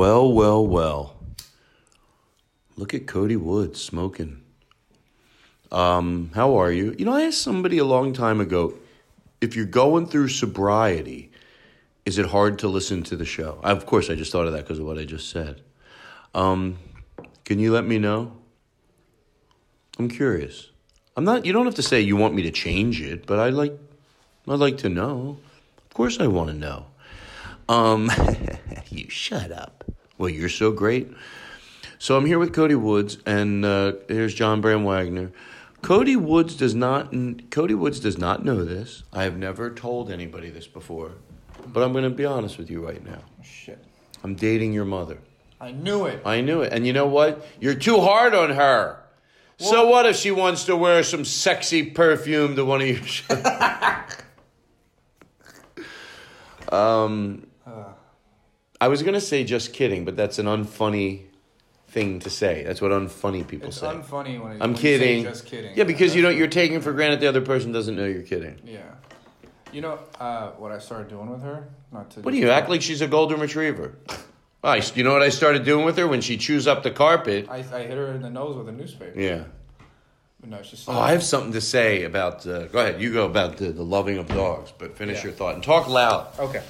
Well, well, well. Look at Cody Woods smoking. Um, how are you? You know, I asked somebody a long time ago if you're going through sobriety, is it hard to listen to the show? Of course, I just thought of that because of what I just said. Um, can you let me know? I'm curious. I'm not. You don't have to say you want me to change it, but I like. I'd like to know. Of course, I want to know. Um, you shut up. Well, you're so great. So I'm here with Cody Woods, and uh, here's John Bram Wagner. Cody Woods does not. Cody Woods does not know this. I have never told anybody this before, but I'm going to be honest with you right now. Shit. I'm dating your mother. I knew it. I knew it, and you know what? You're too hard on her. so what if she wants to wear some sexy perfume to one of your shows? um, I was gonna say just kidding, but that's an unfunny thing to say. That's what unfunny people say. It's say. unfunny when, it, I'm when you say kidding. just kidding. Yeah, because you don't. You're taking for granted the other person doesn't know you're kidding. Yeah. You know uh, what I started doing with her? Not to. What do you act like she's a golden retriever? I, you know what I started doing with her when she chews up the carpet? I, I hit her in the nose with a newspaper. Yeah. But no, she's. Oh, I have something to say about. Uh, go ahead, you go about the, the loving of dogs, but finish Yeah. your thought and talk loud. Okay.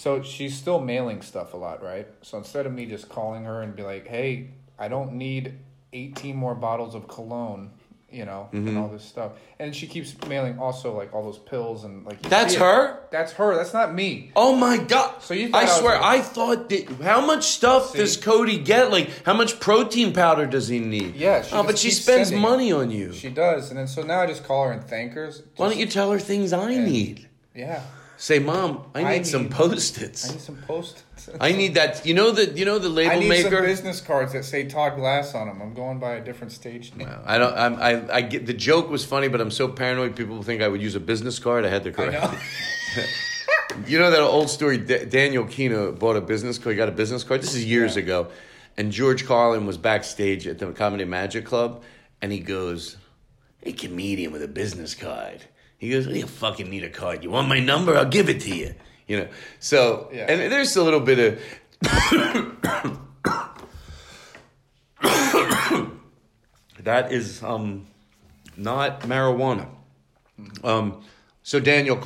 So she's still mailing stuff a lot, right? So instead of me just calling her and be like, "Hey, I don't need 18 more bottles of cologne," you know, Mm-hmm. and all this stuff, and she keeps mailing also like all those pills and like. That's her? That's her. That's not me. Oh my god! So you I I swear, like- I thought that. How much stuff See? does Cody get? Like, how much protein powder does he need? Yeah, she oh, but she spends sending money on you. She does, and then so now I just call her and thank her. Why don't you tell her things I need? Yeah, Say, mom, I need, I some need- post-its. I need some post-its. I need that. You know the you know the label maker. I need maker. some business cards that say Todd Glass on them. I'm going by a different stage now. I don't. I'm, I I get the joke was funny, but I'm so paranoid. People think I would use a business card. I had to I know. You know that old story? Da- Daniel Kinno bought a business card. He got a business card. This is years Yeah. ago, and George Carlin was backstage at the Comedy Magic Club, and he goes, "A comedian with a business card." He goes, "What do you fucking need a card? You want my number? I'll give it to you." You know. So, Yeah. and there's a little bit of. that is um, not marijuana. Um, so Daniel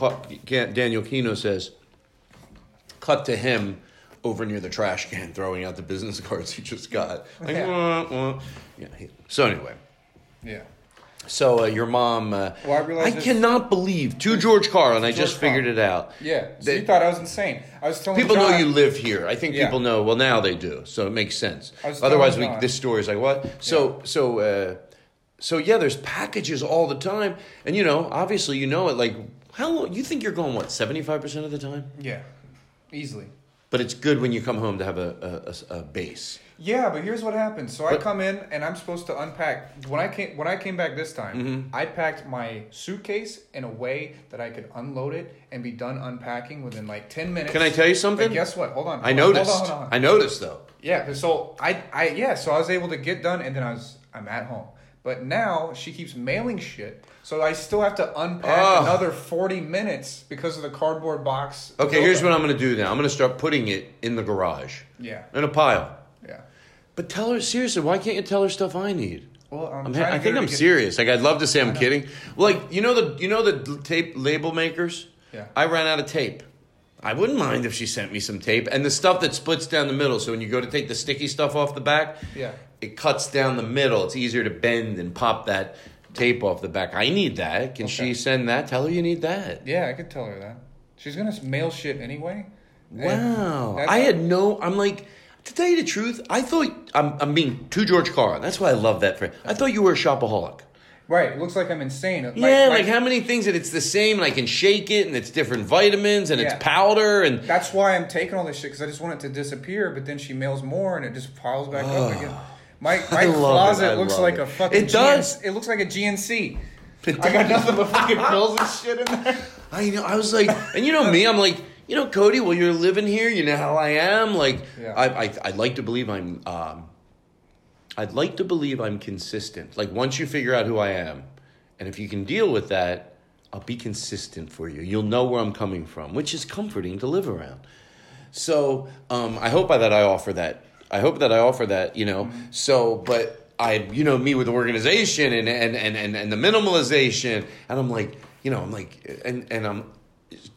Daniel Kinno says, cut to him over near the trash can throwing out the business cards he just got. Like, Yeah. "Wah, wah." Yeah, So anyway, Yeah. So uh, your mom. Uh, Well, I realize I cannot believe to George Carlin. I just figured it out. Yeah. So They- you thought I was insane. I was telling People know you live here. I think Yeah. people know. Well, now they do, so it makes sense. Otherwise, we, this story is like what? So, so, uh, so yeah. There's packages all the time, and you know, obviously, you know it. Like, how long? You think you're going what? Seventy five percent of the time, Yeah. Easily. but it's good when you come home to have a a, a, a base. Yeah, but here's what happened. So I come in and I'm supposed to unpack. When I came when I came back this time, Mm-hmm. I packed my suitcase in a way that I could unload it and be done unpacking within like ten minutes. Can I tell you something? But guess what? Hold on. I hold on, noticed. Hold on, hold on. I noticed though. Yeah, so I, I, yeah, so I was able to get done, and then I was, I'm at home. But now she keeps mailing shit, so I still have to unpack Ugh. another forty minutes because of the cardboard box. Okay, here's what I'm going to do now. I'm going to start putting it in the garage Yeah, in a pile. But tell her seriously. Why can't you tell her stuff I need? Well, I'm, I'm, I think I'm serious. Like I'd love to say I'm kidding. Like you know the you know the tape label makers. Yeah. I ran out of tape. I wouldn't mind if she sent me some tape and the stuff that splits down the middle. So when you go to take the sticky stuff off the back, Yeah. it cuts down the middle. It's easier to bend and pop that tape off the back. I need that. Can Okay. she send that? Tell her you need that. Yeah, I could tell her that. She's gonna mail shit anyway. Wow. I had no. I'm like. To tell you the truth, I thought I'm, I'm being too George Carlin. That's why I love that friend. I thought you were a shopaholic. right. It looks like I'm insane. Yeah, my- like how many things that it's the same and I can shake it and it's different vitamins and Yeah. it's powder and That's why I'm taking all this shit because I just want it to disappear. But then she mails more and it just piles back up again. My my closet looks like it. a fucking. It does. GNC. It looks like a GNC. I got nothing but fucking pills and shit in there. I know. I was like, and you know me, I'm like, you know, Cody. Well, you're living here. You know how I am. Like, Yeah. I, I, I'd like to believe I'm. Um, I'd like to believe I'm consistent. Like once you figure out who I am, and if you can deal with that, I'll be consistent for you. You'll know where I'm coming from, which is comforting to live around. So um, I hope by that I offer that. I hope that I offer that. You know. So, but I, you know, me with organization and and and and, and the minimalization, and I'm like, you know, I'm like, and and I'm.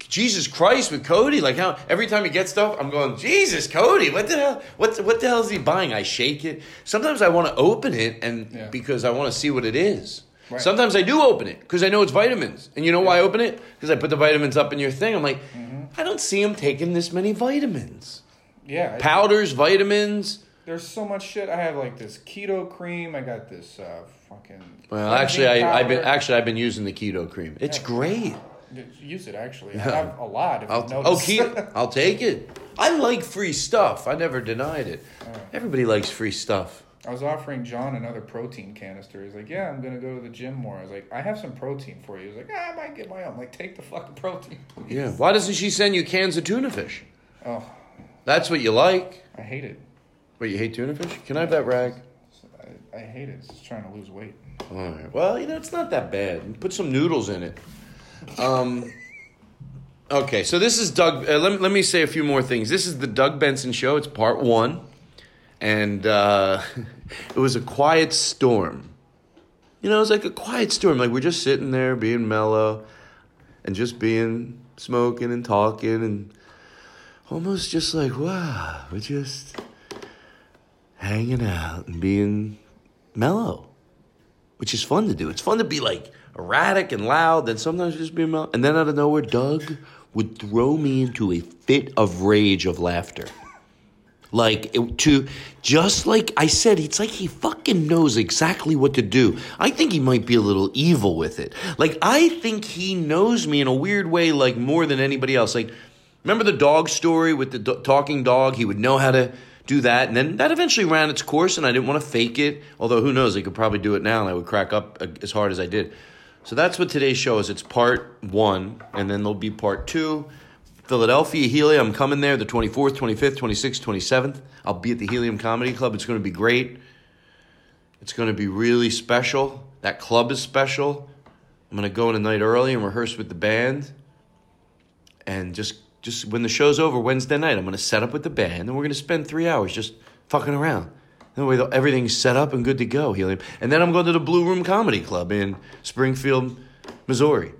Jesus Christ with Cody, like how every time he gets stuff, I'm going, Jesus, Cody, what the hell? What what the hell is he buying? I shake it. Sometimes I want to open it, and Yeah. because I want to see what it is. Right. Sometimes I do open it because I know it's vitamins, and you know why I open it? Because I put the vitamins up in your thing. I'm like, Mm-hmm. I don't see him taking this many vitamins, Yeah. Powders, vitamins. There's so much shit. I have like this keto cream. I got this uh, fucking. Well, actually, I, I've been actually I've been using the keto cream. It's great. Use it actually. I have a lot. If I'll, you oh, notice. keto, I'll take it. I like free stuff. I never denied it. Everybody likes free stuff. I was offering John another protein canister. He's like, "Yeah, I'm gonna go to the gym more." I was like, "I have some protein for you." He's like, "Ah, I might get my own." I'm like, "Take the fucking protein, please." Yeah. Why doesn't she send you cans of tuna fish? Oh, That's what you like. I hate it. Wait, you hate tuna fish? Can I have that rag? I, I hate it. It's just trying to lose weight. All right. Well, you know, it's not that bad. Put some noodles in it. Um, okay, so this is Doug. Uh, let, let me say a few more things. This is the Doug Benson Show. It's part one. And uh, it was a quiet storm. You know, it was like a quiet storm. Like we're just sitting there being mellow and just being smoking and talking and almost just like, wow, we're just hanging out and being mellow which is fun to do. It's fun to be like erratic and loud, then sometimes just be. And then out of nowhere, Doug would throw me into a fit of rage of laughter. Like it, to just like I said, it's like he fucking knows exactly what to do. I think he might be a little evil with it. Like I think he knows me in a weird way, like more than anybody else. Like remember the dog story with the do- talking dog? He would know how to do that, and then that eventually ran its course. And I didn't want to fake it, although who knows? I could probably do it now, and I would crack up uh, as hard as I did. So that's what today's show is. It's part one, and then there'll be part two. Philadelphia Helium. I'm coming there the 24th, 25th, 26th, 27th. I'll be at the Helium Comedy Club. It's going to be great. It's going to be really special. That club is special. I'm going to go in a night early and rehearse with the band. And just just when the show's over Wednesday night, I'm going to set up with the band and we're going to spend three hours just fucking around. That way everything's set up and good to go, Helium. And then I'm going to the Blue Room Comedy Club in Springfield, Missouri,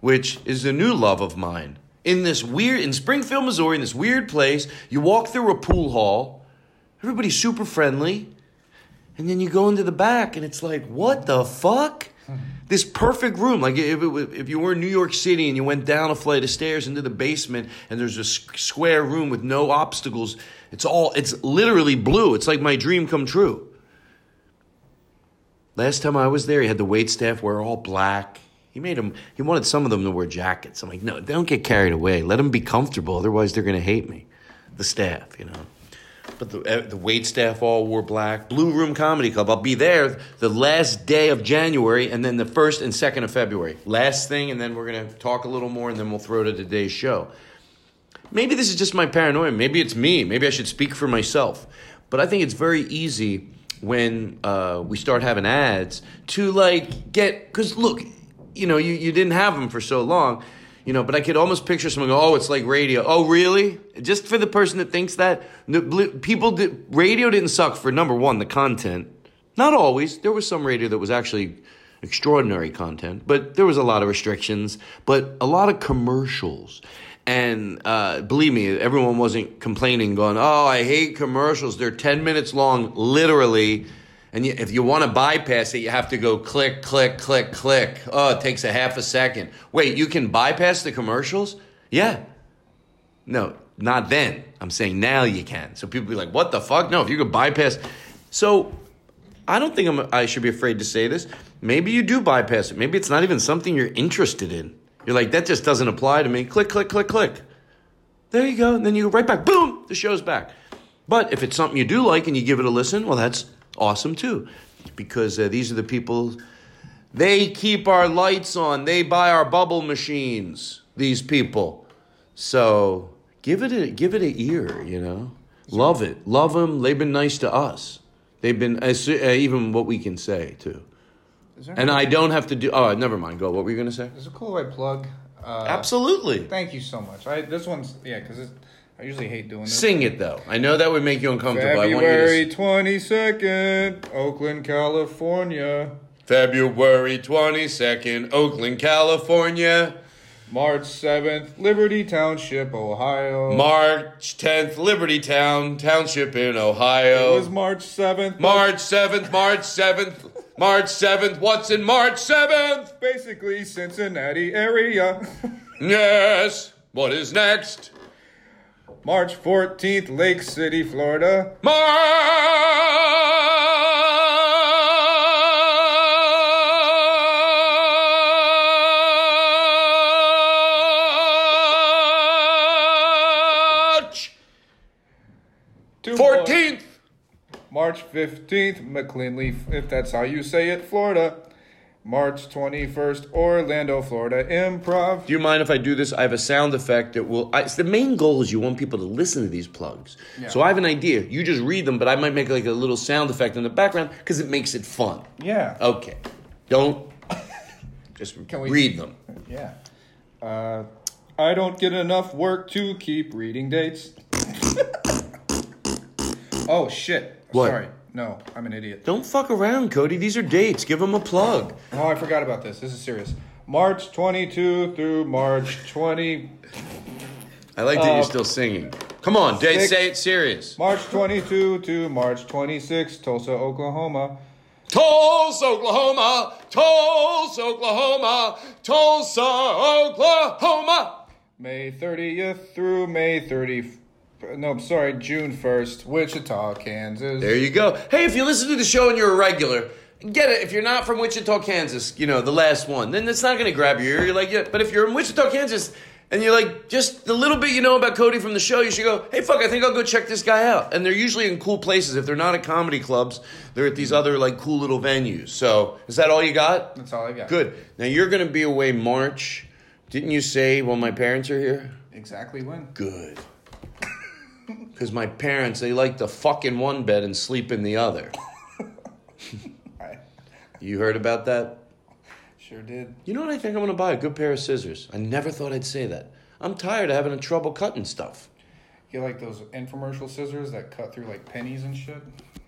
which is a new love of mine. In this weird, in Springfield, Missouri, in this weird place, you walk through a pool hall, everybody's super friendly, and then you go into the back and it's like, what the fuck? Hmm. This perfect room, like if it, if you were in New York City and you went down a flight of stairs into the basement and there's a square room with no obstacles, it's all it's literally blue. It's like my dream come true. Last time I was there, he had the wait staff wear all black. He made them. He wanted some of them to wear jackets. I'm like, no, don't get carried away. Let them be comfortable. Otherwise, they're going to hate me. The staff, you know. But the uh, the wait staff all wore black. Blue Room Comedy Club. I'll be there the last day of January, and then the first and second of February. Last thing, and then we're going to talk a little more, and then we'll throw to today's show. Maybe this is just my paranoia. Maybe it's me. Maybe I should speak for myself. But I think it's very easy when uh, we start having ads to like get because look, you know, you, you didn't have them for so long, you know. But I could almost picture someone go, "Oh, it's like radio." Oh, really? Just for the person that thinks that people did radio didn't suck for number one the content. Not always. There was some radio that was actually extraordinary content, but there was a lot of restrictions, but a lot of commercials. And uh, believe me, everyone wasn't complaining, going, "Oh, I hate commercials. They're ten minutes long, literally." And you, if you want to bypass it, you have to go click, click, click, click. Oh, it takes a half a second. Wait, you can bypass the commercials? Yeah. No, not then. I'm saying now you can. So people be like, "What the fuck?" No, if you could bypass. So I don't think I'm, I should be afraid to say this. Maybe you do bypass it. Maybe it's not even something you're interested in. You're like, that just doesn't apply to me. Click, click, click, click. There you go. And then you go right back. Boom, the show's back. But if it's something you do like and you give it a listen, well, that's awesome too. Because uh, these are the people, they keep our lights on. They buy our bubble machines, these people. So give it a, give it a ear, you know? Love it. Love them. They've been nice to us. They've been, as uh, even what we can say too. And I don't have to do. Oh, never mind. Go. What were you going to say? There's a cool way plug. Uh, Absolutely. Thank you so much. I this one's yeah because I usually hate doing this. Sing it though. I know that would make you uncomfortable. I want you February twenty second, Oakland, California. February twenty second, Oakland, California. March seventh, Liberty Township, Ohio. March tenth, Liberty Town Township in Ohio. it was March seventh. March seventh, March seventh, March seventh. What's in March seventh? basically Cincinnati area. Yes. What is next? March fourteenth, Lake City, Florida. March 14th. March 15th, McKinley, if that's how you say it, Florida. March 21st, Orlando, Florida. Improv. Do you mind if I do this? I have a sound effect that will. I, the main goal is you want people to listen to these plugs. Yeah. So I have an idea. You just read them, but I might make like a little sound effect in the background because it makes it fun. Yeah. Okay. Don't just Can we- read them. Yeah. Uh, I don't get enough work to keep reading dates. oh, shit. What? Sorry. No, I'm an idiot. Don't fuck around, Cody. These are dates. Give them a plug. Oh, I forgot about this. This is serious. March 22 through March 20. I like that Uh, you're still singing. Come on, Dave. six- Say it serious. March 22 to March 26, Tulsa, Oklahoma. Tulsa, Oklahoma. Tulsa, Oklahoma. Tulsa, Oklahoma. May 30th through May 30th. No, I'm sorry, June 1st, Wichita, Kansas. There you go. Hey, if you listen to the show and you're a regular, get it. If you're not from Wichita, Kansas, you know, the last one, then it's not going to grab your ear. You're like, yeah. But if you're in Wichita, Kansas, and you're like, just the little bit you know about Cody from the show, you should go, hey, fuck, I think I'll go check this guy out. And they're usually in cool places. If they're not at comedy clubs, they're at these other, like, cool little venues. So, is that all you got? That's all I got. Good. Now, you're going to be away March. Didn't you say, well, my parents are here? Exactly when? Good. Because my parents, they like to fuck in one bed and sleep in the other. I You heard about that? sure did. You know what I think I'm gonna buy? A good pair of scissors. I never thought I'd say that. I'm tired of having a trouble cutting stuff. You like those infomercial scissors that cut through like pennies and shit.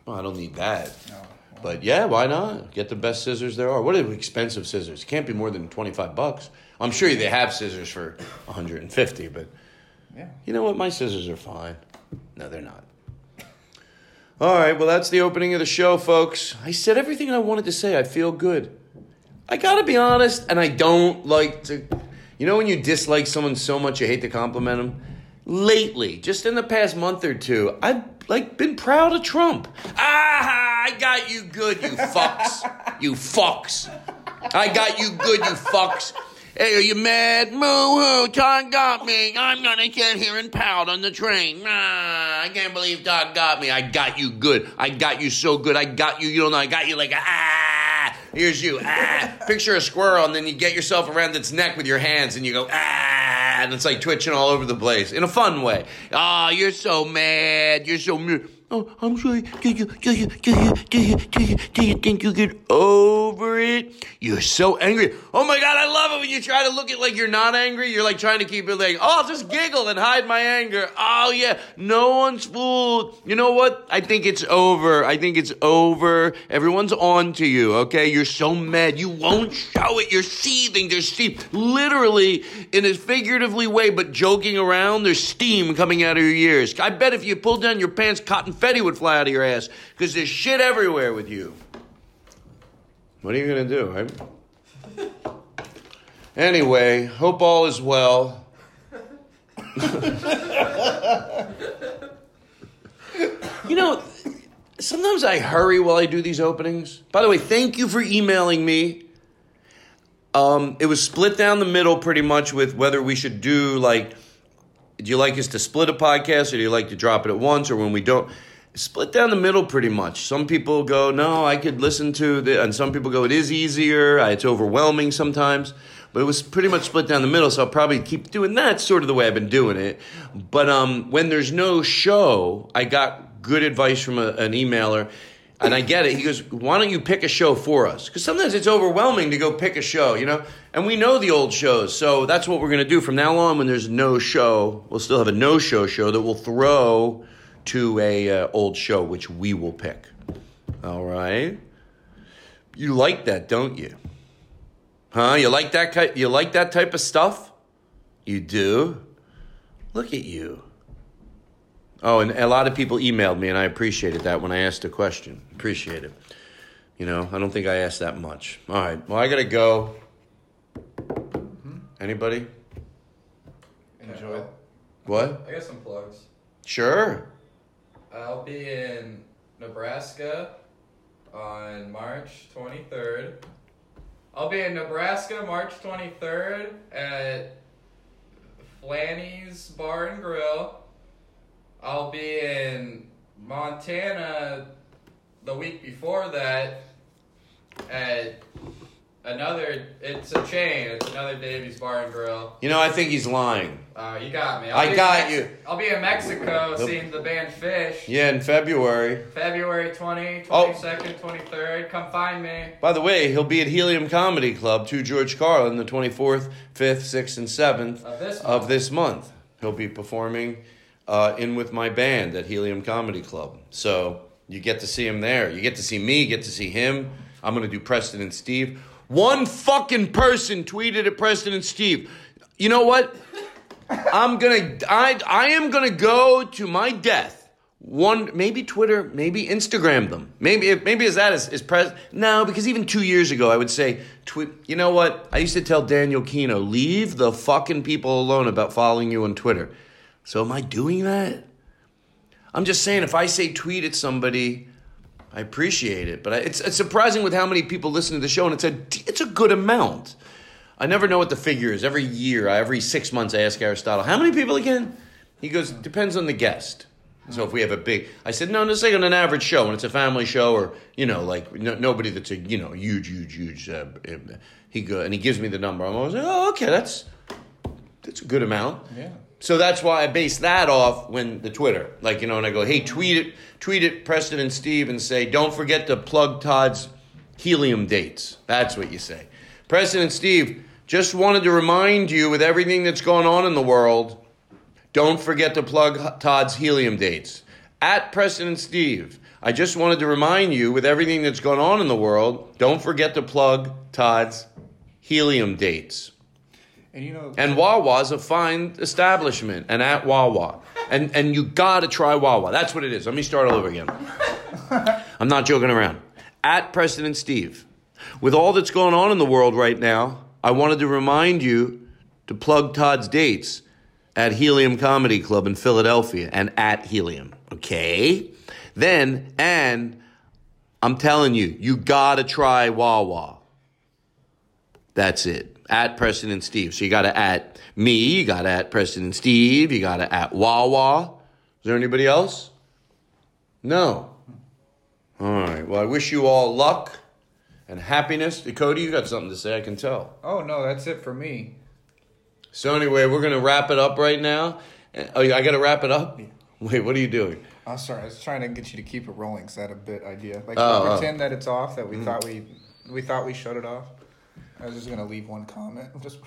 Well, I don't need that. No. But yeah, why not? Get the best scissors there are. What are expensive scissors? Can't be more than 25 bucks. I'm sure they have scissors for 150, but Yeah. You know what? My scissors are fine. No, they're not. All right, well, that's the opening of the show, folks. I said everything I wanted to say. I feel good. I gotta be honest, and I don't like to. You know when you dislike someone so much you hate to compliment them? Lately, just in the past month or two, I've like been proud of Trump. Ah, I got you good, you fucks. you fucks. I got you good, you fucks. Hey, are you mad? Moo hoo, Todd got me. I'm gonna get here and pout on the train. Ah, I can't believe Todd got me. I got you good. I got you so good. I got you. You don't know. I got you like a ah. Here's you. Ah. Picture a squirrel, and then you get yourself around its neck with your hands, and you go ah, and it's like twitching all over the place in a fun way. Ah, you're so mad. You're so mad. Oh, I'm sorry. Do you, do you, do you, do you, do you, do you think you get over it? You're so angry. Oh my God, I love it when you try to look it like you're not angry. You're like trying to keep it like, oh, I'll just giggle and hide my anger. Oh yeah, no one's fooled. You know what? I think it's over. I think it's over. Everyone's on to you, okay? You're so mad. You won't show it. You're seething. There's steam. Literally, in a figuratively way, but joking around, there's steam coming out of your ears. I bet if you pulled down your pants, cotton confetti would fly out of your ass because there's shit everywhere with you. What are you going to do, right? Anyway, hope all is well. you know, sometimes I hurry while I do these openings. By the way, thank you for emailing me. Um, it was split down the middle pretty much with whether we should do like do you like us to split a podcast or do you like to drop it at once or when we don't split down the middle pretty much some people go no i could listen to the and some people go it is easier it's overwhelming sometimes but it was pretty much split down the middle so i'll probably keep doing that sort of the way i've been doing it but um, when there's no show i got good advice from a, an emailer and I get it. He goes, "Why don't you pick a show for us? Because sometimes it's overwhelming to go pick a show, you know. And we know the old shows, so that's what we're going to do from now on. When there's no show, we'll still have a no-show show that we'll throw to a uh, old show, which we will pick. All right. You like that, don't you? Huh? You like that? You like that type of stuff? You do. Look at you. Oh, and a lot of people emailed me, and I appreciated that when I asked a question. Appreciate it. You know, I don't think I asked that much. All right. Well, I gotta go. Anybody? Enjoy. What? I got some plugs. Sure. I'll be in Nebraska on March 23rd. I'll be in Nebraska March 23rd at Flanny's Bar and Grill. I'll be in Montana the week before that at another. It's a chain. It's another Davies Bar and Grill. You know, I think he's lying. Uh, you got me. I'll I be in got Mex- you. I'll be in Mexico seeing the band Phish. Yeah, in February. February 20, Oh. 22nd, 23rd. Come find me. By the way, he'll be at Helium Comedy Club to George Carlin the 24th, 5th, 6th, and 7th Of this of month. this month. He'll be performing uh, in with my band at Helium Comedy Club. So you get to see him there. You get to see me, you get to see him. I'm going to do Preston and Steve. One fucking person tweeted at Preston and Steve. You know what? I'm gonna I I am gonna go to my death. One maybe Twitter, maybe Instagram them. Maybe maybe is that is, is pres no because even two years ago I would say tweet. You know what? I used to tell Daniel Kinno leave the fucking people alone about following you on Twitter. So am I doing that? I'm just saying if I say tweet at somebody, I appreciate it, but I, it's it's surprising with how many people listen to the show and it's a it's a good amount. I never know what the figure is. Every year, every six months, I ask Aristotle, how many people again? He goes, depends on the guest. So if we have a big, I said, no, just like on an average show, when it's a family show or, you know, like no, nobody that's a, you know, huge, huge, huge, uh, he go, and he gives me the number. I'm always like, oh, okay, that's, that's a good amount. Yeah. So that's why I base that off when the Twitter, like you know, and I go, hey, tweet it, tweet it, Preston and Steve, and say, don't forget to plug Todd's helium dates. That's what you say. Preston and Steve, just wanted to remind you, with everything that's going on in the world, don't forget to plug Todd's helium dates. At Preston and Steve, I just wanted to remind you, with everything that's going on in the world, don't forget to plug Todd's helium dates. And you know, And Wawa's a fine establishment, and at Wawa. And, and you gotta try Wawa. That's what it is. Let me start all over again. I'm not joking around. At Preston and Steve. With all that's going on in the world right now, I wanted to remind you to plug Todd's dates at Helium Comedy Club in Philadelphia and at Helium. Okay? Then, and I'm telling you, you gotta try Wawa. That's it. At Preston and Steve. So you got to at me, you got to at Preston and Steve, you got to at Wawa. Is there anybody else? No. All right. Well, I wish you all luck and happiness. Cody, you got something to say, I can tell. oh no, that's it for me. So anyway, we're going to wrap it up right now. Uh, Oh, I got to wrap it up? Wait, what are you doing? I'm sorry. I was trying to get you to keep it rolling. Cause I had a bit idea. Like Oh, oh. pretend that it's off. That we thought we we thought we shut it off. I was just gonna leave one comment. Just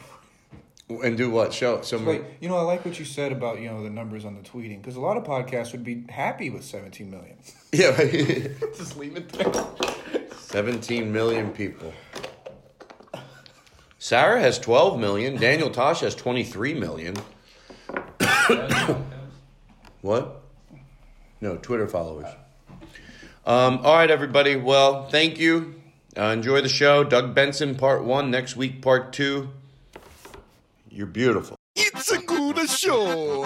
And do what? Show wait. You know, I like what you said about you know the numbers on the tweeting because a lot of podcasts would be happy with 17 million. Yeah, just leave it there. 17 million people. Sarah has 12 million. Daniel Tosh has 23 million. What? No, Twitter followers. Um, all right, everybody. Well, thank you. Uh, enjoy the show. Doug Benson, part one. Next week, part two. You're beautiful. It's a good show.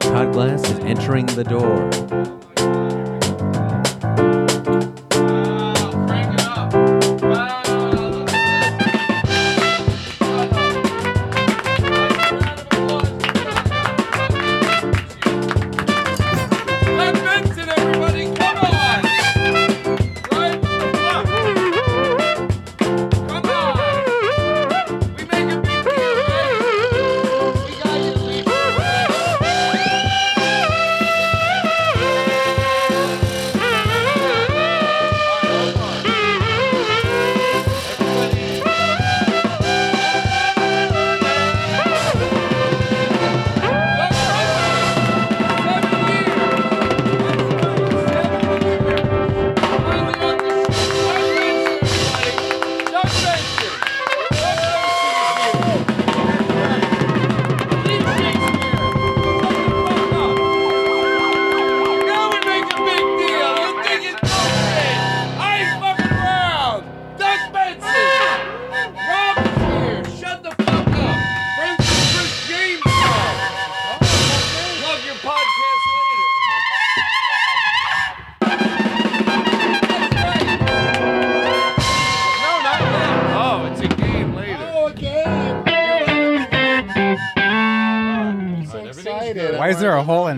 Todd Glass is entering the door.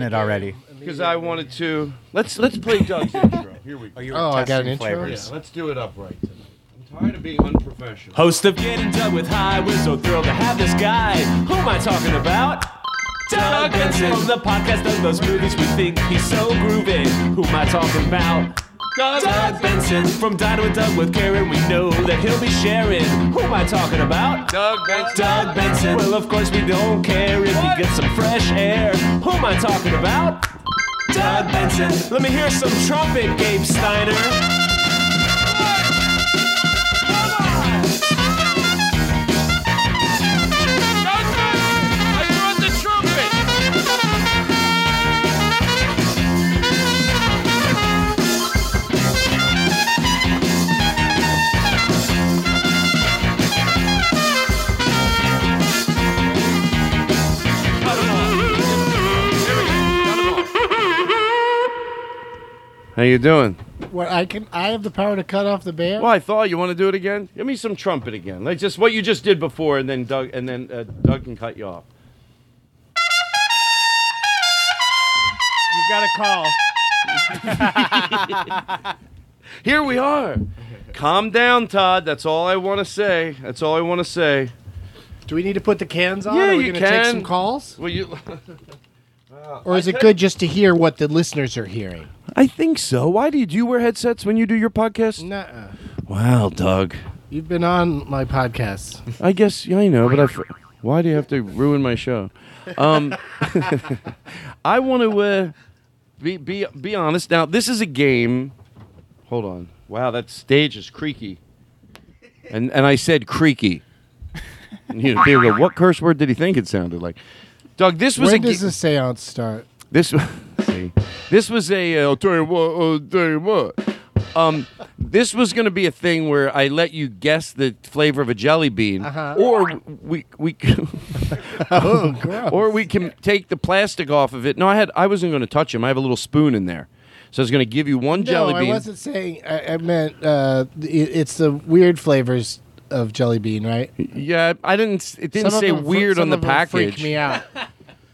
It already? Because I wanted to. Let's let's play Doug's intro. Here we go. you Oh, I got an intro? flavors. Yeah, let's do it upright. Tonight. I'm tired of being unprofessional. Host of Getting Doug with High, we're so thrilled to have this guy. Who am I talking about? Doug Benson. From the podcast of those movies we think he's so groovy. Who am I talking about? Doug, Benson. From Dino and Doug with Karen, we know that he'll be sharing. Who am I talking about? Doug Benson. Doug Benson. Well, of course, we don't care if he gets some fresh air. Who am I talking about? Doug Benson. Let me hear some trumpet, Gabe Steiner. How you doing? What I can? I have the power to cut off the band. Well, I thought you want to do it again. Give me some trumpet again. Like just what you just did before, and then Doug, and then uh, Doug can cut you off. You've got a call. Here we are. Calm down, Todd. That's all I want to say. That's all I want to say. Do we need to put the cans on? Yeah, Are we you gonna take can. some calls? Well, you. Or is it good just to hear what the listeners are hearing? I think so. Why do you do you wear headsets when you do your podcast? Nuh-uh. Wow, Doug. You've been on my podcast. I guess yeah, I know, but I. f- Why do you have to ruin my show? Um, I want to uh, be be be honest. Now, this is a game. Hold on. Wow, that stage is creaky. And and I said creaky. And you know, people go, what curse word did he think it sounded like? Doug, this was When a does ga- the seance start? this was see, this was a. Uh, I'll tell you what. I'll tell you what. Um, this was going to be a thing where I let you guess the flavor of a jelly bean, Uh-huh. or we we Oh, gross. or we can take the plastic off of it. No, I had I wasn't going to touch him. I have a little spoon in there, so I was going to give you one jelly no, bean. I wasn't saying. I, I meant uh, it, it's the weird flavors of jelly bean, right? Yeah, I didn't. It didn't Some of say them fr- weird some on the of them package. Freak me out.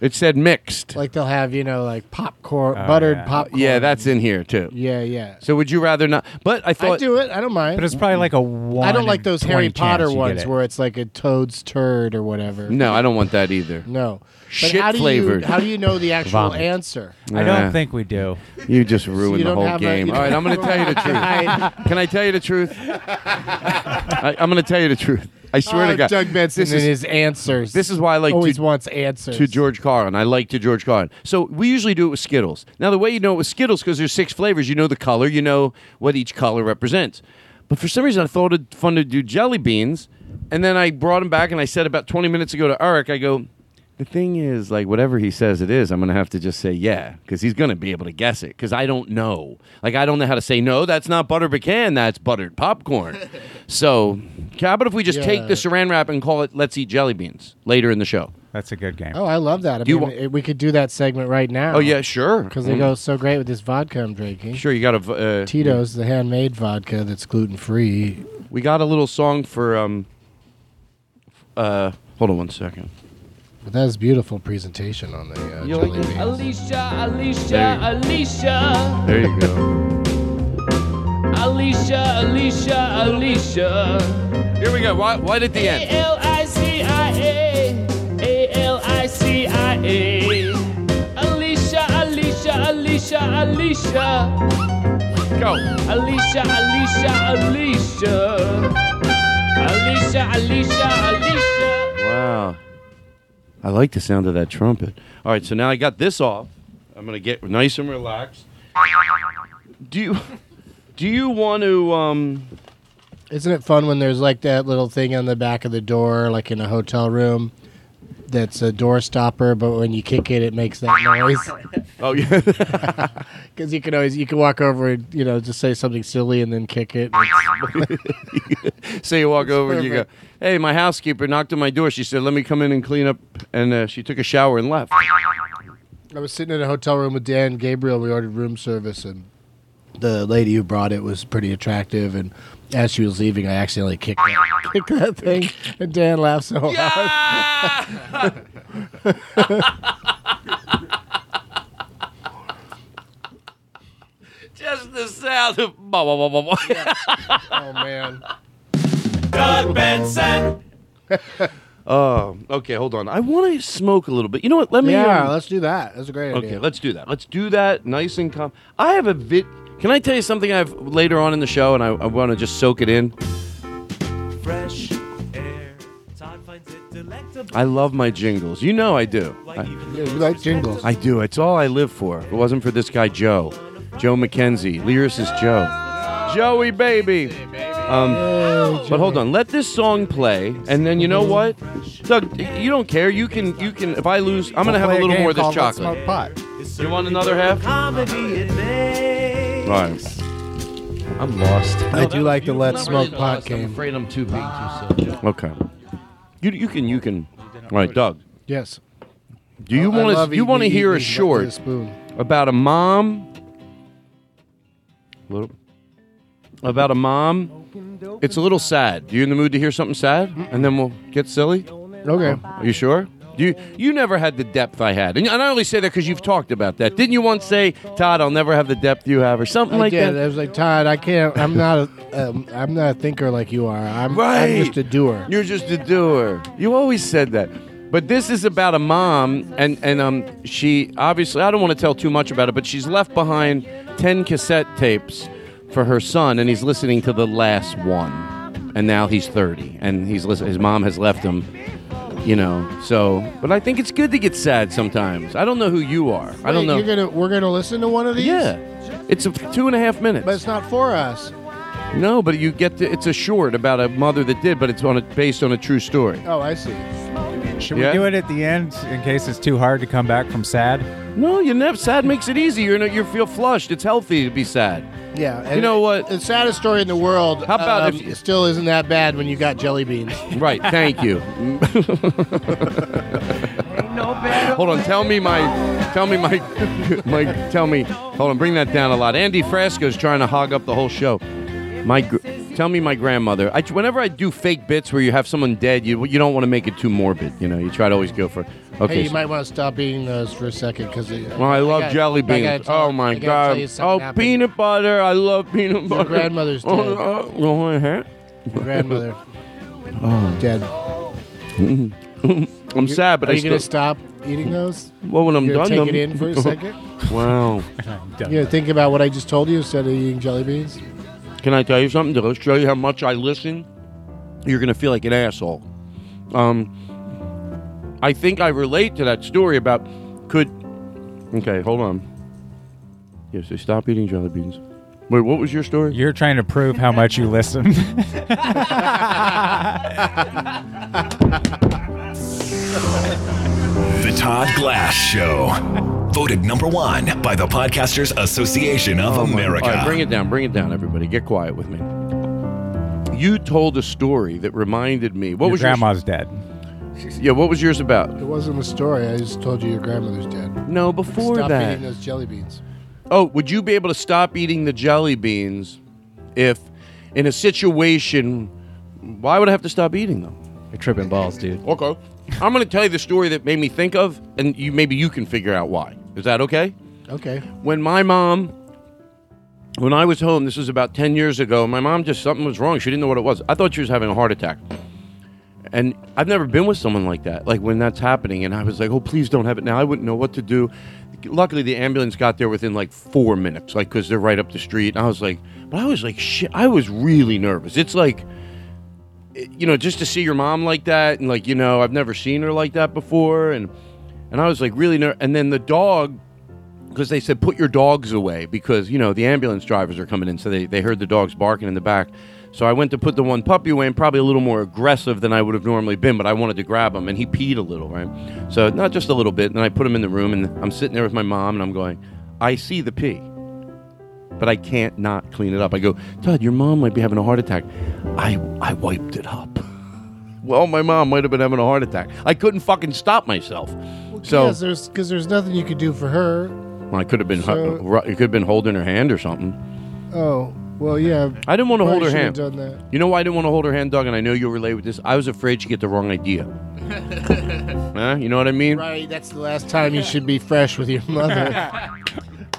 It said mixed. Like they'll have you know like popcorn, Oh, buttered yeah. popcorn. yeah, that's in here too. yeah, yeah. So would you rather not? But I think. I thought do it. I don't mind. But it's probably like a one. I don't like in those 20 Harry Potter you get ones it. where it's like a toad's turd or whatever. no, I don't want that either. No. But Shit how do flavored. You, how do you know the actual Vomit. answer? I don't think we do. You just ruined you the don't whole have a- game. you All right, I'm going to tell you the truth. Can I tell you the truth? I, I'm going to tell you the truth. I swear Oh, to God. Doug Benson this and is, his answers. this is why I like always to, wants answers to George Carlin. I like to George Carlin. So we usually do it with Skittles. Now the way you know it with Skittles because there's six flavors. You know the color. You know what each color represents. But for some reason, I thought it'd fun to do jelly beans, and then I brought them back and I said about 20 minutes ago to Eric, I go. The thing is, like, whatever he says it is, I'm going to have to just say yeah, because he's going to be able to guess it, because I don't know. Like, I don't know how to say, no, that's not butter pecan, that's buttered popcorn. so, how about if we just take the saran wrap and call it Let's Eat Jelly Beans later in the show? That's a good game. Oh, I love that. I Do you mean, wa- we could do that segment right now. Oh, yeah, sure. because they Mm. go so great with this vodka I'm drinking. Sure, you got a. v- Uh, Tito's, the handmade vodka that's gluten free. We got a little song for. um. Uh, hold on one second. But that was beautiful presentation on the uh, You like jelly beans. Alicia, There Alicia, Alicia, There you go. Alicia, Alicia, Alicia. Here we go. Right, right at the A end. L I C I A, A L I C I A. Alicia, Alicia, Alicia, Alicia. Go. Alicia, Alicia, Alicia. Alicia, Alicia, Alicia. Wow. I like the sound of that trumpet. All right, so now I got this off. I'm gonna get nice and relaxed. Do you do you want to um Isn't it fun when there's like that little thing on the back of the door, like in a hotel room, that's a door stopper, but when you kick it, it makes that noise? Oh yeah. Because you can always you can walk over and you know just say something silly and then kick it. so you walk over and you go. "Hey, my housekeeper knocked on my door. She said, "Let me come in and clean up." And uh, she took a shower and left. I was sitting in a hotel room with Dan Gabriel. We ordered room service, and the lady who brought it was pretty attractive. And as she was leaving, I accidentally kicked that, kicked that thing, and Dan laughed so hard. Yeah! Just the sound of. Oh man! Doug Benson. Oh, okay. Hold on. I want to smoke a little bit. You know what? Let me. Yeah, um, let's do that. That's a great idea. Okay, let's do that. Let's do that nice and calm. I have a vid. Can I tell you something I have later on in the show, and I, I want to just soak it in? Fresh air. Todd finds it delectable. I love my jingles. You know I do. Like I, even Yeah, you like jingles. I do. It's all I live for. If it wasn't for this guy, Joe. Joe McKenzie. Lyricist Joe. Joey, baby. Um, but hold on. Let this song play, and then you know what? Doug, you don't care. You can, you can. If I lose, I'm gonna have a little more of this chocolate. Pot. You want another half? comedy it makes. All right. I'm lost. I do like the Let's Smoke really Pot lost. I'm game. afraid I'm too big, too soon. Okay. You you can you can. All right, Doug. Yes. Do you I want love to you want to eating hear a these with short a spoon. about a mom? Little. About a mom. It's a little sad. You in the mood to hear something sad, and then we'll get silly. Okay. Are you sure? You you never had the depth I had, and I only say that because you've talked about that. Didn't you once say, Todd, I'll never have the depth you have, or something I like did. that? I was like, Todd, I can't. I'm not a. Um, I'm not a thinker like you are. I'm, Right. I'm just a doer. You're just a doer. You always said that. But this is about a mom, and and um, she obviously I don't want to tell too much about it, but she's left behind ten cassette tapes for her son, and he's listening to the last one, and now he's thirty, and he's listen- his mom has left him, you know. So, but I think it's good to get sad sometimes. I don't know who you are. I don't know. You're gonna. We're gonna listen to one of these. yeah, it's a two and a half minutes. But it's not for us. no, but you get to, it's a short about a mother that did, but it's on a, based on a true story. Oh, I see. Should Yeah? we do it at the end in case it's too hard to come back from sad? No, you never. Sad makes it easy. You're you feel flushed. It's healthy to be sad. Yeah. and You know what? The saddest story in the world. How about um, if you- it still isn't that bad when you got jelly beans? Right. Thank you. hold on. Tell me my. Tell me my. My. Tell me. Hold on. Bring that down a lot. Andy Frasco's trying to hog up the whole show. My. gr- Tell me my grandmother. I, whenever I do fake bits where you have someone dead, you you don't want to make it too morbid. You know, you try to always go for. Okay. Hey, you so- might want to stop eating those for a second because. well, I love jelly beans. oh my god. Oh, peanut butter. I love peanut butter. grandmother's Oh, dead. oh, you want a hat? Grandmother Oh. dead. I'm sad, but Are I you still. gonna stop eating those? well, when I'm You're done, gonna take them- it in for a second. wow. You gonna think about what I just told you instead of eating jelly beans. Can I tell you something to show you how much I listen? You're gonna feel like an asshole. Um, I think I relate to that story about could. Okay, hold on. Yes, they stop eating jelly beans. Wait, what was your story? You're trying to prove how much you listen. The Todd Glass Show. Voted number one by the Podcasters Association of oh, America. All right, bring it down, bring it down, everybody. Get quiet with me. You told a story that reminded me. What Your was grandma's dead. Yeah, what was yours about? It wasn't a story. I just told you your grandmother's dead. No, before Stop that. eating those jelly beans. Oh, would you be able to stop eating the jelly beans if, in a situation, why would I have to stop eating them? You're tripping balls, dude. Okay. I'm going to tell you the story that made me think of, and you maybe you can figure out why. Is that okay? Okay. When my mom, when I was home, this was about 10 years ago, my mom just, something was wrong. She didn't know what it was. I thought she was having a heart attack. And I've never been with someone like that, like when that's happening. And I was like, oh, please don't have it now. I wouldn't know what to do. Luckily, the ambulance got there within like four minutes, like, because they're right up the street. And I was like, but I was like, shit, I was really nervous. It's like, you know, just to see your mom like that, and like, you know, I've never seen her like that before. And, and I was like, really nervous. And then the dog, because they said put your dogs away because you know the ambulance drivers are coming in so they, they heard the dogs barking in the back. So i went to put the one puppy away and probably a little more aggressive than i would have normally been but i wanted to grab him and he peed a little right? So not just a little bit and i put him in the room and i'm sitting there with my mom and i'm going i see the pee but i can't not clean it up. I go todd your mom might be having a heart attack. I i wiped it up. Well my mom might have been having a heart attack. I couldn't fucking stop myself so yes, there's because there's nothing you could do for her. well, I could have been So- ru- it could have been holding her hand or something. Oh, well, yeah. I didn't want to hold her hand. Done that. You know why I didn't want to hold her hand, Doug? And I know you'll relate with this. I was afraid she'd get the wrong idea. huh? You know what I mean? Right. That's the last time you should be fresh with your mother.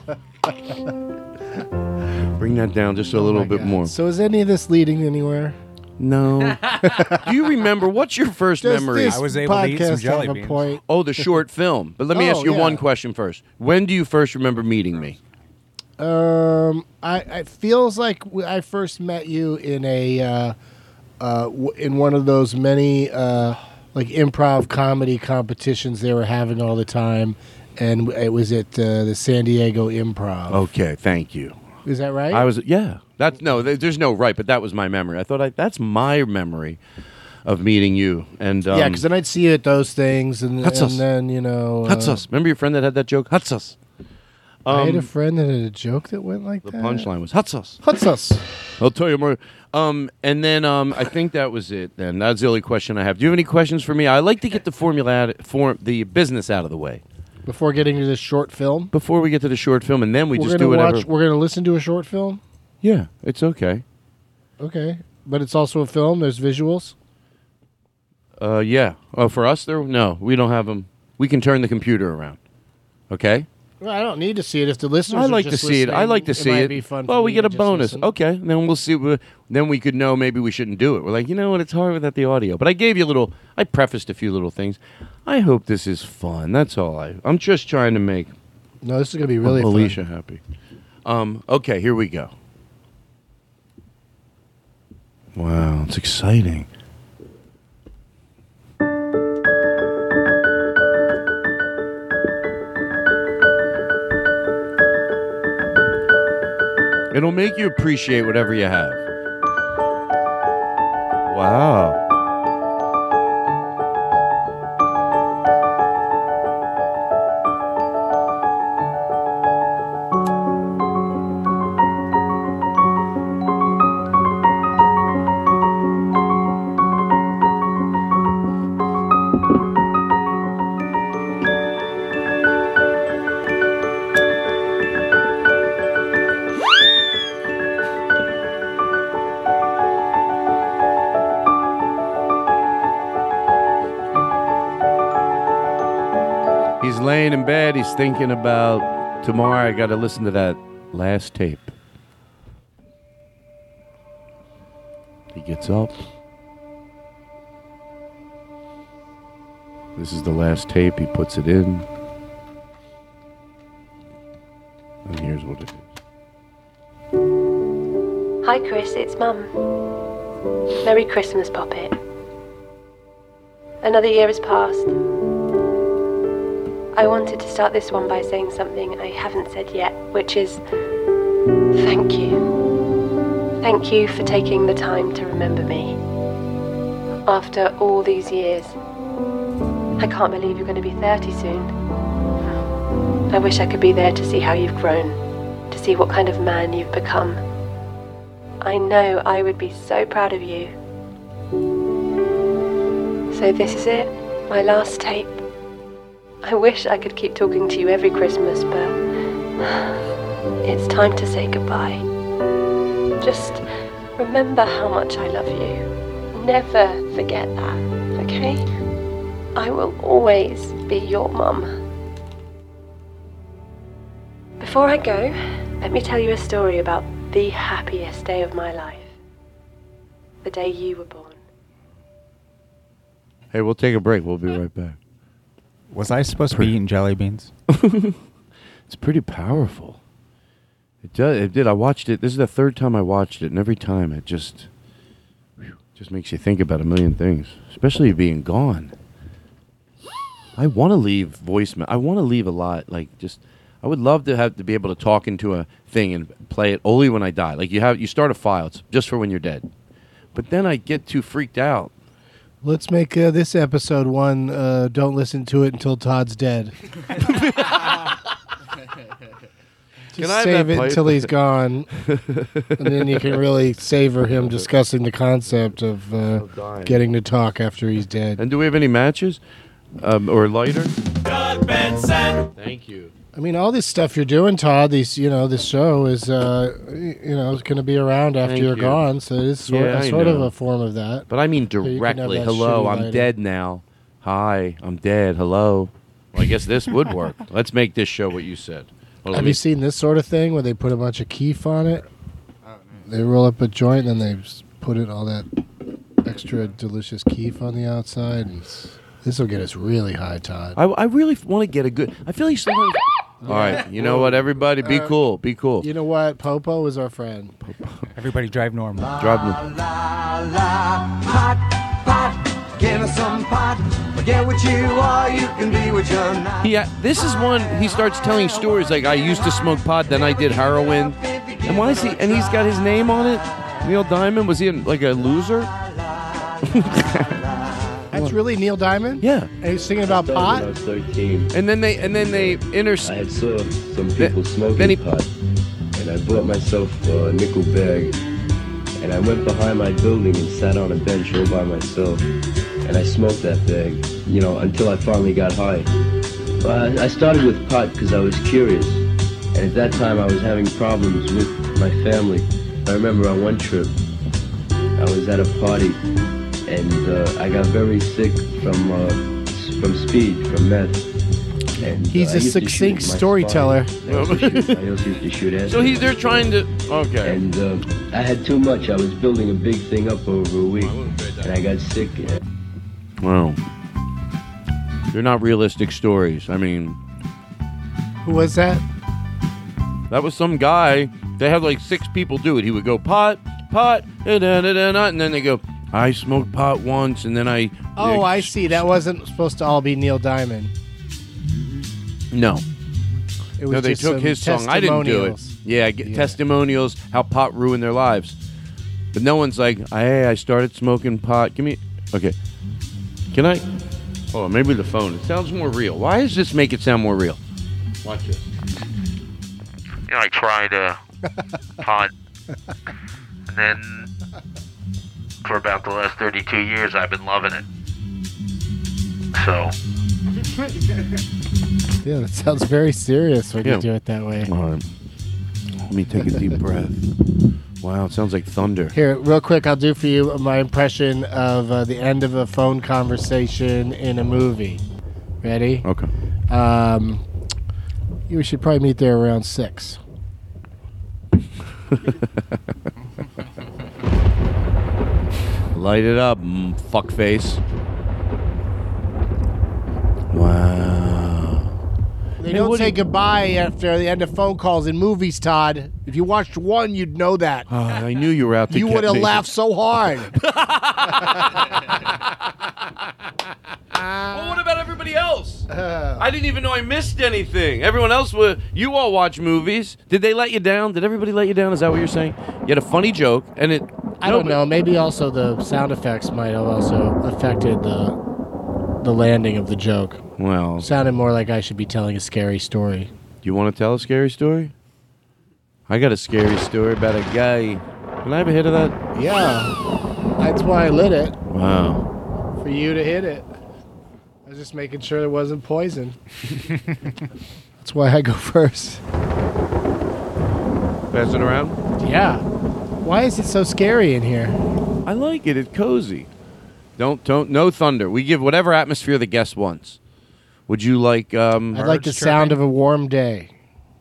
Bring that down just a oh little bit more. so is any of this leading anywhere? No. Do you remember what's your first Does memory? this I was able to eat some podcast jelly have a beans. point? Oh, the short film. But let me Oh, ask you yeah. one question first. When do you first remember meeting me? Um, I it feels like w- I first met you in a uh, uh, w- in one of those many uh, like improv comedy competitions they were having all the time, and it was at uh, the San Diego Improv. Okay, thank you. Is that right? I was yeah. That's no. There's no right, but that was my memory. I thought I, that's my memory of meeting you. And um, yeah, because then I'd see you at those things, and, That's and us. then you know, uh, That's. Remember your friend that had that joke? Huts us. I had a Um, friend that had a joke that went like the that. punchline was Huts us. I'll tell you more. Um, and then um, I think that was it. Then that's the only question I have. Do you have any questions for me? I like to get the formula, out, form the business out of the way Before getting to this short film, before we get to the short film, and then we are just gonna do whatever. watch. We're gonna listen to a short film. Yeah, it's okay. Okay, but it's also a film. There's visuals. Uh, yeah. Oh, for us, there. No, we don't have them. We can turn the computer around. Okay. Well, I don't need to see it if the listeners. I like to see it. I like to see it. Be fun well, we get a bonus. listen. Okay, then we'll see. wh- Then we could know maybe we shouldn't do it. We're like, you know what? It's hard without the audio. But I gave you a little. I prefaced a few little things. I hope this is fun. That's all. I. I'm just trying to make No, this is gonna be really fun. Alicia happy. Um. Okay, here we go. Wow, it's exciting. It'll make you appreciate whatever you have. Wow. Laying in bed. He's thinking about tomorrow. I got to listen to that last tape. He gets up. This is the last tape. He puts it in. And here's what it is. Hi, Chris, it's Mum. Merry Christmas, Poppet. Another year has passed. I wanted to start this one by saying something I haven't said yet, which is thank you. Thank you for taking the time to remember me. After all these years, I can't believe you're going to be 30 soon. I wish I could be there to see how you've grown, to see what kind of man you've become. I know I would be so proud of you. So, this is it, my last tape. I wish I could keep talking to you every Christmas, but it's time to say goodbye. Just remember how much I love you. Never forget that, okay? I will always be your mum. Before I go, let me tell you a story about the happiest day of my life. The day you were born. Hey, we'll take a break. We'll be right back. Was I supposed to be eating jelly beans? It's pretty powerful. It does. It did. I watched it. This is the third time I watched it, and every time it just, just makes you think about a million things, especially being gone. I want to leave voicemail. I want to leave a lot. Like just, I would love to have to be able to talk into a thing and play it only when I die. Like you have, you start a file. It's just for when you're dead. But then I get too freaked out. Let's make uh, this episode one. Uh, don't listen to it until Todd's dead. Just Can I have save that it pipe? until he's gone, and then you can really savor him discussing the concept of uh, dying. getting to talk after he's dead. And do we have any matches, um, or lighter? Doug Benson. Thank you. I mean, all this stuff you're doing, Todd. These, you know, this show is, uh, you know, it's going to be around after Thank you're you. gone. So it's sort, Yeah, sort of a form of that. But I mean you can have directly. Hello, I'm lighting. dead now. Hi, I'm dead. Hello. Well, I guess this would work. Let's make this show what you said. Well, Have me- you seen this sort of thing where they put a bunch of keef on it? They roll up a joint and then they put it all that extra delicious keef on the outside. And this will get us really high, Todd. I, I really want to get a good. I feel like sometimes. All right, you know what, everybody, be Uh, cool, be cool. You know what? Popo is our friend. Everybody drive normal. Drive me. Pot, pot, give us some pot. Forget what you are, you can be what you're not. Yeah, this is one. He starts telling stories like I used to smoke pot, then I did heroin, and why is he? And he's got his name on it. Neil Diamond was he in, like a loser? That's really Neil Diamond? Yeah. And he's singing about pot? When I was 13, And then they and then they inter. I had saw some Then- people smoking then he- pot, and I bought myself a nickel bag, and I went behind my building and sat on a bench all by myself, and I smoked that bag, you know, until I finally got high. But I I started with pot because I was curious, and at that time I was having problems with my family. I remember on one trip, I was at a party, and uh, I got very sick from uh, from speed, from meth. And, He's uh, I a used to shoot succinct storyteller. I also, shoot, I also used to shoot acid. So he's they're trying to. Okay. And uh, I had too much. I was building a big thing up over a week, and I got sick. Wow. They're not realistic stories. I mean, Who was that? that was some guy. They had like six people do it. He would go pot, pot, and then they go, I smoked pot once, and then I. Oh, I see. That wasn't supposed to all be Neil Diamond. No. It was No, they just took some his song. I didn't do it. testimonials. Yeah, I get testimonials how pot ruined their lives. But no one's like, hey, I started smoking pot. Give me. Okay. Can I? Oh, maybe the phone. It sounds more real. Why does this make it sound more real? Watch this. you know, I tried uh, pot, and then for about the last 32 years, I've been loving it. So, Yeah, that sounds very serious when Yeah. you do it that way. All right. Let me take a deep breath. Wow, it sounds like thunder. Here, real quick, I'll do for you my impression of uh, the end of a phone conversation in a movie. Ready? Okay. Um, we should probably meet there around six. Light it up, fuckface. Wow. They Hey, don't what do say goodbye after the end of phone calls in movies, Todd. If you watched one, you'd know that. Oh, I knew you were out to you would have laughed so hard. Well, what about everybody else? I didn't even know I missed anything. Everyone else would. You all watch movies. Did they let you down? Did everybody let you down? Is that what you're saying? You had a funny joke, and it. I don't know. Maybe also the sound effects might have also affected the the landing of the joke. Well, Sounded more like I should be telling a scary story. Do you want to tell a scary story? I got a scary story about a guy. Can I have a hit of that? Yeah, that's why I lit it Wow. for you to hit it. I was just making sure it wasn't poison. that's why I go first. Pass it around. Yeah. Why is it so scary in here? I like it. It's cozy. Don't don't no thunder. We give whatever atmosphere the guest wants. Would you like um I'd like the sound of a warm day.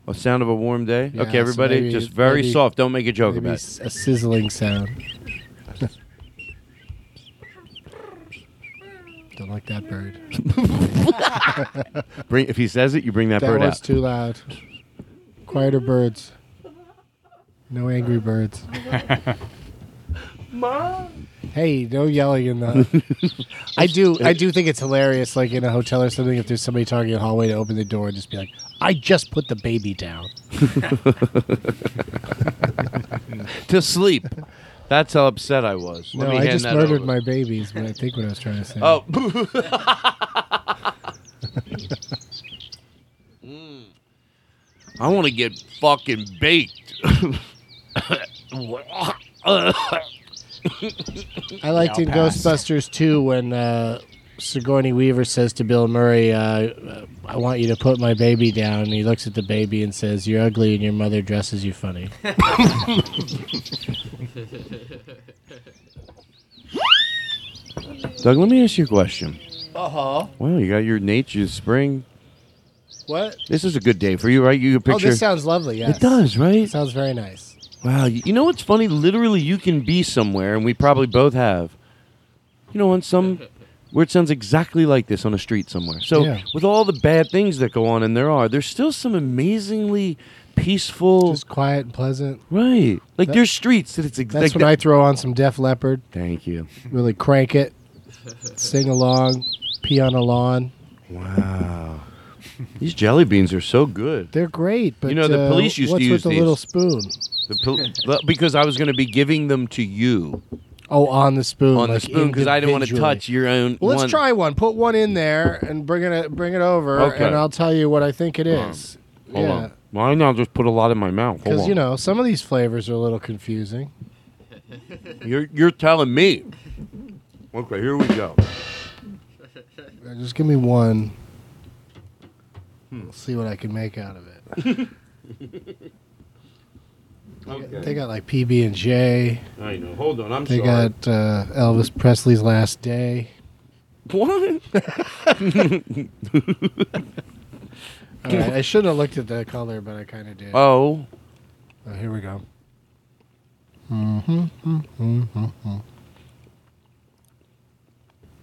a sound of a warm day? Yeah, okay, so everybody, maybe- just very maybe- soft. Don't make a joke Maybe about it. s- a sizzling sound. Don't like that bird. Bring if he says it, you bring that, that bird was out. too loud. Quieter birds. No angry birds. Mom. Hey, no yelling in the. I do. I do think it's hilarious. Like in a hotel or something, if there's somebody talking in the hallway to open the door and just be like, "I just put the baby down." to sleep. That's how upset I was. Let no, me I hand just that murdered over. my babies. But I think what I was trying to say. Oh. Mm. I want to get fucking baked. I liked in Ghostbusters 2 when uh, Sigourney Weaver says to Bill Murray, uh, uh, I want you to put my baby down. And he looks at the baby and says, You're ugly and your mother dresses you funny. Doug, let me ask you a question. Uh huh. Well, you got your nature spring. What? This is a good day for you, right? You picture. Oh, this sounds lovely, yes. It does, right? sounds very nice. Wow, you, know what's funny? Literally, you can be somewhere, and we probably both have. You know, on some where it sounds exactly like this on a street somewhere. So, Yeah. with all the bad things that go on, and there are, there's still some amazingly peaceful, Just quiet and pleasant. right? Like That- there's streets that it's ex- That's when I throw on some Def Leppard. Thank you. Really crank it, sing along, pee on a lawn. Wow. These jelly beans are so good. They're great, but you know, the uh, police used what's to use with the these. little spoon? The because I was going to be giving them to you Oh, on the spoon. on the like spoon because I didn't want to individually. touch your own. Well, let's one. try one. Put one in there and bring it bring it over, Okay. and I'll tell you what I think it is. Hold yeah, on. Why not just put a lot in my mouth? Hold because on. you know some of these flavors are a little confusing. You're you're telling me. Okay, here we go. Uh, Just give me one. We'll see what I can make out of it. Okay. They got like PB and J. I know. Hold on. I'm sorry. They sorry. got uh, Elvis Presley's Last Day. what? All right, I shouldn't have looked at the color, but I kind of did. oh. Oh, here we go. Mm-hmm, mm-hmm.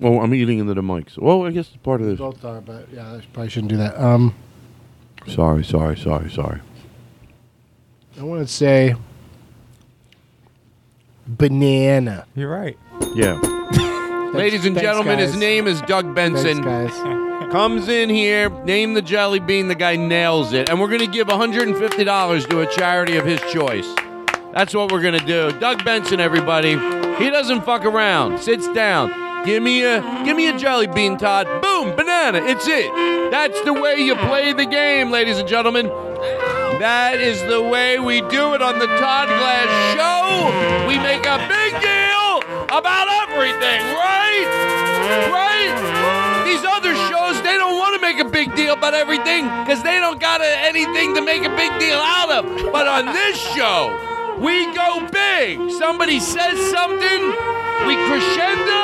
Oh, I'm eating into the mics. Well, I guess it's part of this. Both are, but yeah, I probably shouldn't do that. Um, Sorry, sorry, sorry, sorry. I want to say banana. You're right. Yeah. Ladies and thanks, gentlemen, his guys. name is Doug Benson. Thanks, guys. Comes in here, name the jelly bean, the guy nails it. And we're going to give $150 to a charity of his choice. That's what we're going to do. Doug Benson, everybody. He doesn't fuck around. Sits down. Give me a give me a jelly bean, Todd. Boom, banana. It's it. That's the way you play the game, ladies and gentlemen. That is the way we do it on the Todd Glass Show. We make a big deal about everything, right? Right? These other shows, they don't want to make a big deal about everything because they don't got anything to make a big deal out of. But on this show, we go big. Somebody says something, we crescendo,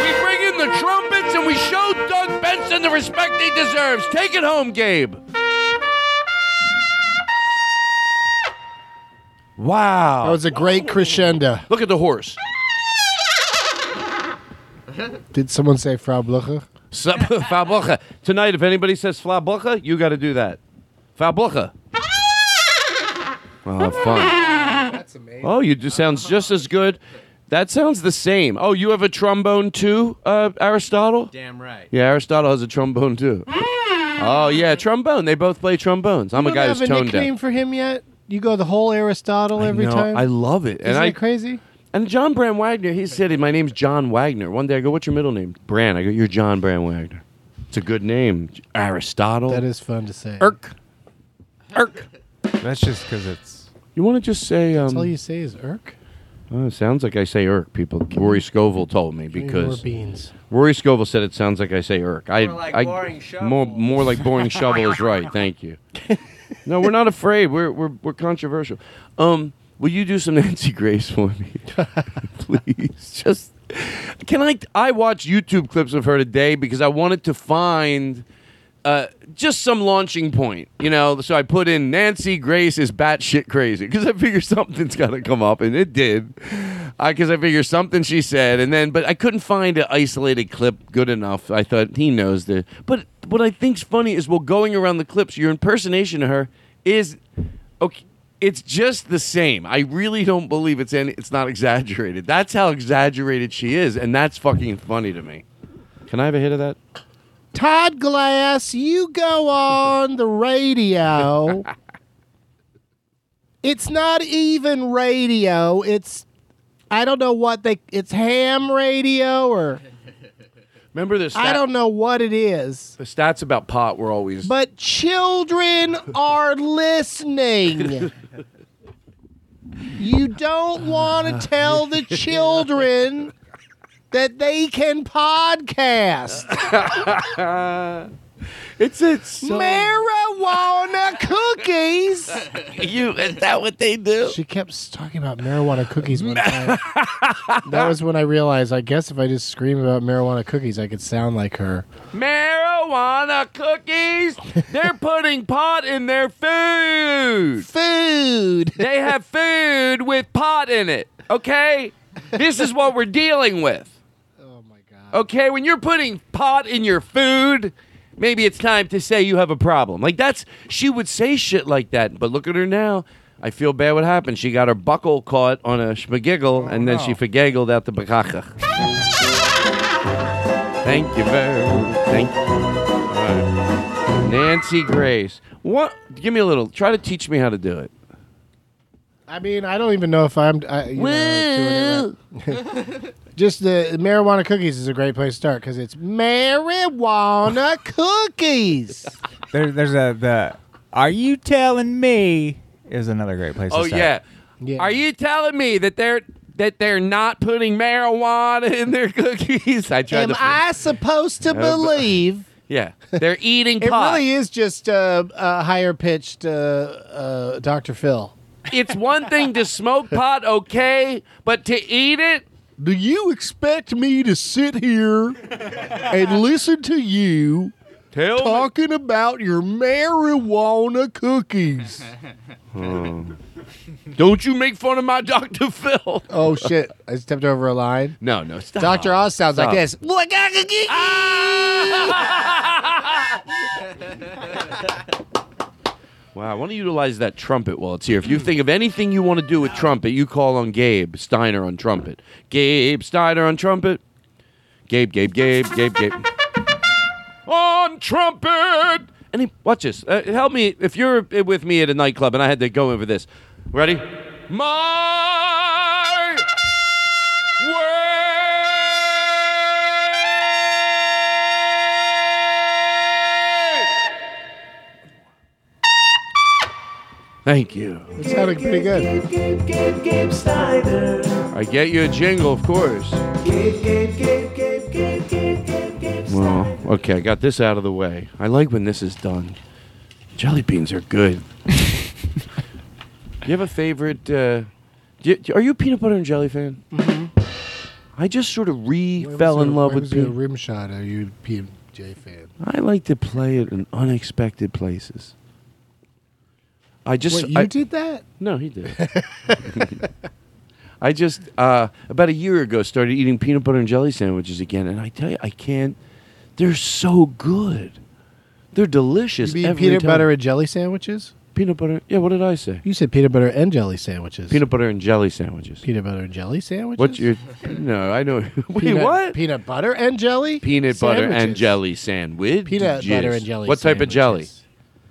we bring in the trumpets, and we show Doug Benson the respect he deserves. Take it home, Gabe. Wow. That was a great crescendo. Look at the horse. Did someone say Frau Blucher? Sup- Frau Blucher. Tonight, if anybody says Frau Blucher, you got to do that. Frau Blucher. Well, have fun. That's amazing. Oh, you just sounds just as good. That sounds the same. Oh, you have a trombone too, uh, Aristotle? Damn right. Yeah, Aristotle has a trombone too. oh yeah, trombone. They both play trombones. I'm you a guy don't who's have a tone nickname deaf. for him yet? You go the whole Aristotle every No, time. I love it. Isn't and I, that crazy? And John Brand Wagner, he said, "My name's John Wagner." One day I go, "What's your middle name?" Brand. I go, "You're John Brand Wagner." It's a good name. Aristotle. That is fun to say. Irk. Irk. That's just because it's. You want to just say? Um, That's all you say is irk. Oh, it sounds like I say irk. People, Rory Scovel told me me more because beans. Rory Scovel said it sounds like I say irk. I, More like I, boring shovel. more, more like boring shovel is right. Thank you. no, we're not afraid. We're we're we're controversial. Um, will you do some Nancy Grace for me, please? Just can I? I watched YouTube clips of her today because I wanted to find. Uh, just some launching point, you know. So I put in Nancy Grace is batshit crazy because I figured something's got to come up, and it did. Because I figured something she said, and then, but I couldn't find an isolated clip good enough. I thought he knows the. But what I think's funny is, well, going around the clips, your impersonation of her is okay. It's just the same. I really don't believe it's any. It's not exaggerated. That's how exaggerated she is, and that's fucking funny to me. Can I have a hit of that? Todd Glass, you go on the radio. it's not even radio. It's I don't know what they it's ham radio or Remember stat- I don't know what it is. The stats about pot were always. But children are listening. you don't want to tell the children that they can podcast. it's it's marijuana cookies. you is that what they do? She kept talking about marijuana cookies one time. that was when I realized. I guess if I just scream about marijuana cookies, I could sound like her. Marijuana cookies. They're putting pot in their food. Food. They have food with pot in it. Okay? This is what we're dealing with. Oh my god. Okay, when you're putting pot in your food, maybe it's time to say you have a problem. Like that's she would say shit like that, but look at her now. I feel bad what happened. She got her buckle caught on a schmagiggle, oh, and then she no. forgaggled out the bakaka. Thank you very Thank you. Right. Nancy Grace. What? Give me a little. Try to teach me how to do it. I mean, I don't even know if I'm. I, you know, doing it right. Just the marijuana cookies is a great place to start because it's marijuana cookies. There, there's a the. Are you telling me? Is another great place. Oh to start. yeah. Yeah. Are you telling me that they're that they're not putting marijuana in their cookies? I tried Am to. I supposed to believe? yeah, they're eating It pot. really is just uh, a higher pitched uh, uh, Dr. Phil. it's one thing to smoke pot, okay, but to eat it. Do you expect me to sit here and listen to you Tell me- talking about your marijuana cookies? Hmm. Don't you make fun of my Dr. Phil. Oh shit! I stepped over a line. No, no, stop. Dr. Oz sounds Stop. like this. Wow, I want to utilize that trumpet while it's here. If you think of anything you want to do with trumpet, you call on Gabe Steiner on trumpet. Gabe Steiner on trumpet. Gabe, Gabe, Gabe, Gabe, Gabe. on trumpet. And he, watch this. Uh, help me if you're with me at a nightclub and I had to go for this. Ready? My Thank you. It sounded pretty good. Gabe, Gabe, Gabe. I get you a jingle, of course. Gabe, Gabe, Gabe, Gabe, Gabe, Gabe, Gabe, Gabe Well, okay, I got this out of the way. I like when this is done. Jelly beans are good. you have a favorite? Uh, do you- are you a peanut butter and jelly fan? Mm-hmm. I just sort of re When fell was in your- love when with was your peanut. rim shot. Are you pe- J fan. I like to play it in unexpected places. I just Wait, you I- did that? No, he did. I just uh, about a year ago started eating peanut butter and jelly sandwiches again, and I tell you, I can't. They're so good. They're delicious. You mean peanut time. butter and jelly sandwiches? Peanut butter. Yeah, what did I say? You said peanut butter and jelly sandwiches. Peanut butter and jelly sandwiches. Peanut butter and jelly sandwiches. What's your? No, I know. Wait, peanut, what? Peanut butter and jelly. Peanut butter and jelly sandwich. Peanut butter and jelly What type of jelly?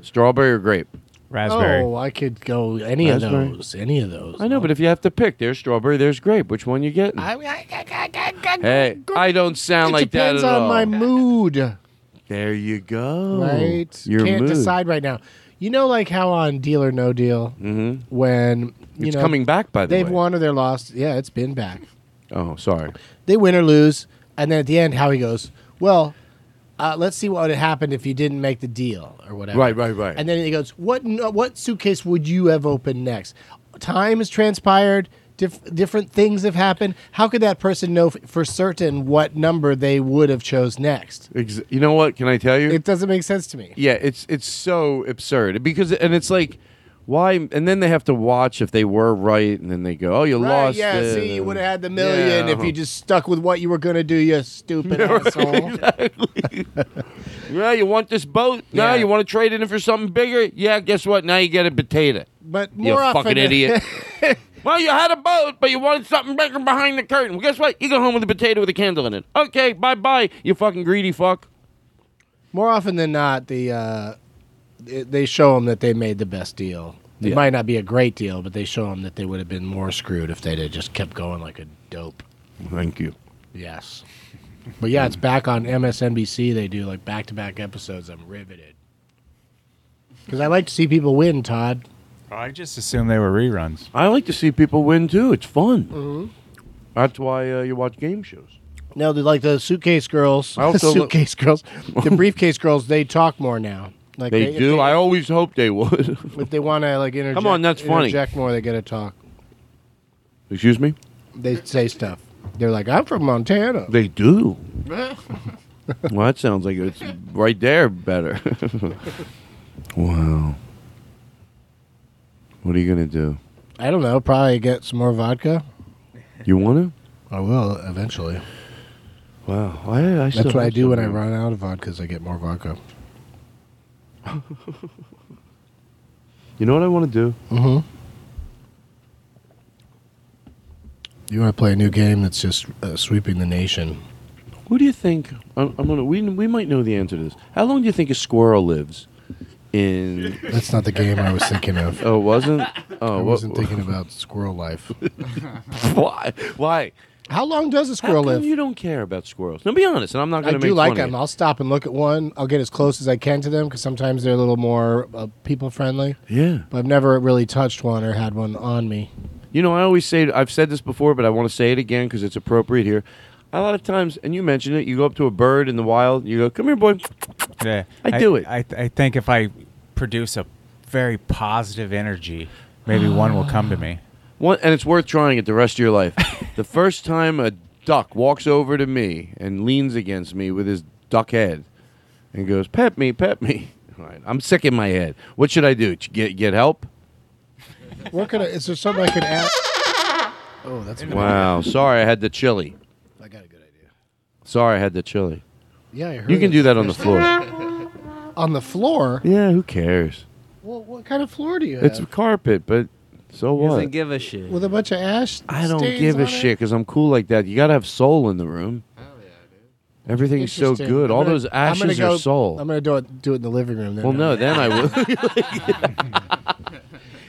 Strawberry or grape? Oh, I could go any Raspberry. of those. Any of those. I know, but if you have to pick, there's strawberry, there's grape. Which one you getting? hey, I don't sound it like that at It depends on my mood. There you go. right? Your Can't mood. decide right now. You know, like how on Deal or No Deal, Mm-hmm. when you It's know coming back, by the way. they've way. won or they're lost. Yeah, it's been back. Oh, sorry. They win or lose, and then at the end, how he goes, well. Uh, let's see what would have happened if you didn't make the deal or whatever. Right, right, right. And then he goes, "What? What suitcase would you have opened next? Time has transpired. Dif- different things have happened. How could that person know f- for certain what number they would have chose next? Ex- you know what? Can I tell you? It doesn't make sense to me. Yeah, it's it's so absurd because and it's like why and then they have to watch if they were right and then they go, "Oh, you Right? lost." Yeah. it," See, you would have had the million Yeah. if you just stuck with what you were going to do. You stupid asshole. Yeah, you want this boat? No, Yeah. you want to trade it in for something bigger? Yeah, guess what? Now you get a potato. But you more often fucking idiot. well, you had a boat, but you wanted something bigger behind the curtain. Well, guess what? You go home with a potato with a candle in it. Okay, bye bye, you fucking greedy fuck. More often than not, the uh, they show them that they made the best deal. It Yeah. might not be a great deal, but they show them that they would have been more screwed if they'd have just kept going like a dope. Thank you. Yes. But yeah, it's back on MSNBC. They do like back to back episodes. I'm riveted. Because I like to see people win, Todd. I just assumed they were reruns. I like to see people win too. It's fun. Mhm. That's why uh, you watch game shows. No, they're like the suitcase girls. I also look- suitcase girls. The briefcase girls, they talk more now. Like they, if do. I always hope they would. if they want to like interject, Come on, that's funny. Interject more, they get to talk. Excuse me. They say stuff. They're like, I'm from Montana. They do. well, that sounds like it's right there better. wow. What are you gonna do? I don't know. Probably get some more vodka. You want to? I will eventually. Wow. I, I That's what I do when I run out of vodka. Is I get more vodka. You know what I want to do? Mm-hmm. You want to play a new game that's just uh, sweeping the nation? Who do you think? I'm, I'm gonna. We we might know the answer to this. How long do you think a squirrel lives? In That's not the game I was thinking of. oh, it wasn't. Oh, I wasn't thinking about squirrel life. Why? Why? How long does a How squirrel come live? you don't care about squirrels? Now, be honest, and I'm not I going to make do like fun of them. you. I'll stop and look at one. I'll get as close as I can to them because sometimes they're a little more uh, people friendly. Yeah. But I've never really touched one or had one on me. You know, I always say, I've said this before, but I want to say it again because it's appropriate here. A lot of times, and you mentioned it, you go up to a bird in the wild, you go, come here, boy. Yeah, I do it. I, I think if I produce a very positive energy, maybe one will come to me. One, and it's worth trying it the rest of your life. the first time a duck walks over to me and leans against me with his duck head and goes, pet me, pet me. All right, I'm sick in my head. What should I do? Get, get help? What could I, is there something I could add? Oh, that's Wow. Sorry, I had the chili. I got a good idea. Sorry, I had the chili. Yeah, I heard You can it. do that on the floor. On the floor? Yeah, who cares? Well, what kind of floor do you have? It's carpet, but so He doesn't what? give a shit. With a bunch of ash. I don't stains give a it? shit because I'm cool like that. You got to have soul in the room. Hell yeah, dude. Everything's so Interesting. good. I'm All gonna- those I'm gonna ashes go- are soul. I'm gonna do it. Do it in the living room. Then well, no, then I would.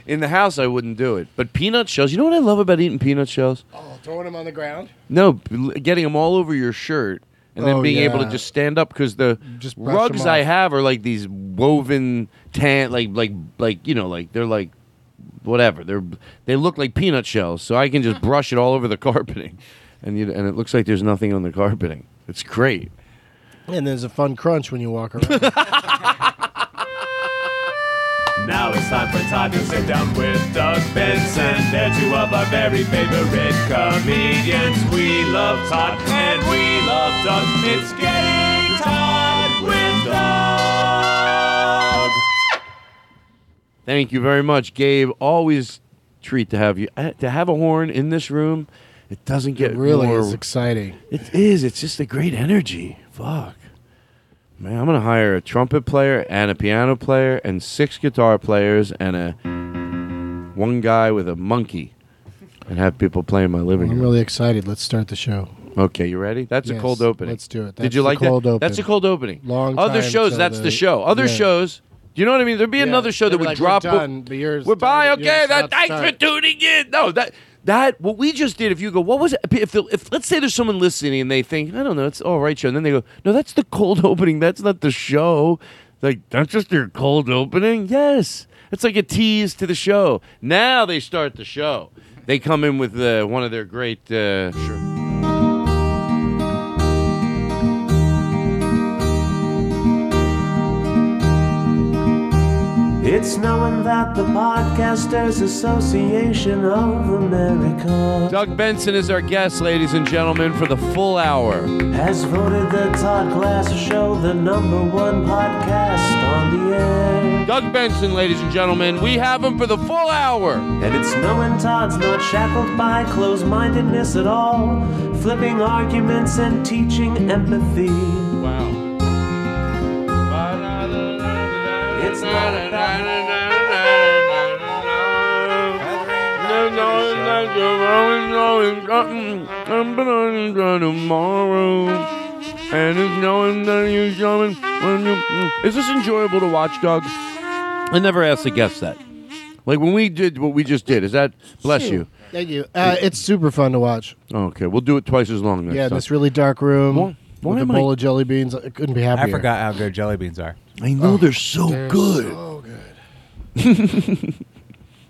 in the house, I wouldn't do it. But peanut shells. You know what I love about eating peanut shells? Oh, throwing them on the ground. No, l- getting them all over your shirt and then Oh, being able to yeah. just stand up because the Just brush rugs I off. have are like these woven tan, like like like you know, like they're like whatever. They're they look like peanut shells, so I can just brush it all over the carpeting, and you and it looks like there's nothing on the carpeting. It's great. And there's a fun crunch when you walk around. Now it's time for Todd to sit down with Doug Benson. They're two of our very favorite comedians. We love Todd and we love Doug. It's getting Todd Thank you very much, Gabe. Always treat to have you uh, to have a horn in this room. It doesn't get It really more, is exciting. It is. It's just a great energy. Fuck. Man, I'm gonna hire a trumpet player and a piano player and six guitar players and a one guy with a monkey and have people play in my living room. I'm really excited. Let's start the show. Okay, you ready? That's a cold opening. let's do it. Did you like cold that? open. That's a cold opening. Long Other shows, that's the- the show. Other yeah. shows. Do you know what I mean? There'd be Yeah, another show that they'd like, drop. We're done, but yours We're by. Okay, that, thanks for tuning in. No, that that what we just did. If you go, what was it? If, the, if let's say there's someone listening and they think, I don't know, it's all right show, and then they go, no, that's the cold opening. That's not the show. Like that's just your cold opening. Yes, it's like a tease to the show. Now they start the show. They come in with uh, one of their great. Uh, sure. It's knowing that the Podcasters Association of America Doug Benson is our guest, ladies and gentlemen, for the full hour. has voted the Todd Glass Show the number one podcast on the air. Doug Benson, ladies and gentlemen, we have him for the full hour. And it's knowing Todd's not shackled by closed mindedness at all, flipping arguments and teaching empathy. Wow. Tomorrow. And it's knowing that you're coming when you. Is this enjoyable to watch, Doug? I never asked the guests that. Like when we did what we just did, is that bless you? Thank you. Uh, it's super fun to watch. Okay, we'll do it twice as long next yeah, time. this really dark room Why- why with a am I- bowl of jelly beans. I couldn't be happier. I forgot how good jelly beans are. I know they're so They're good. so good.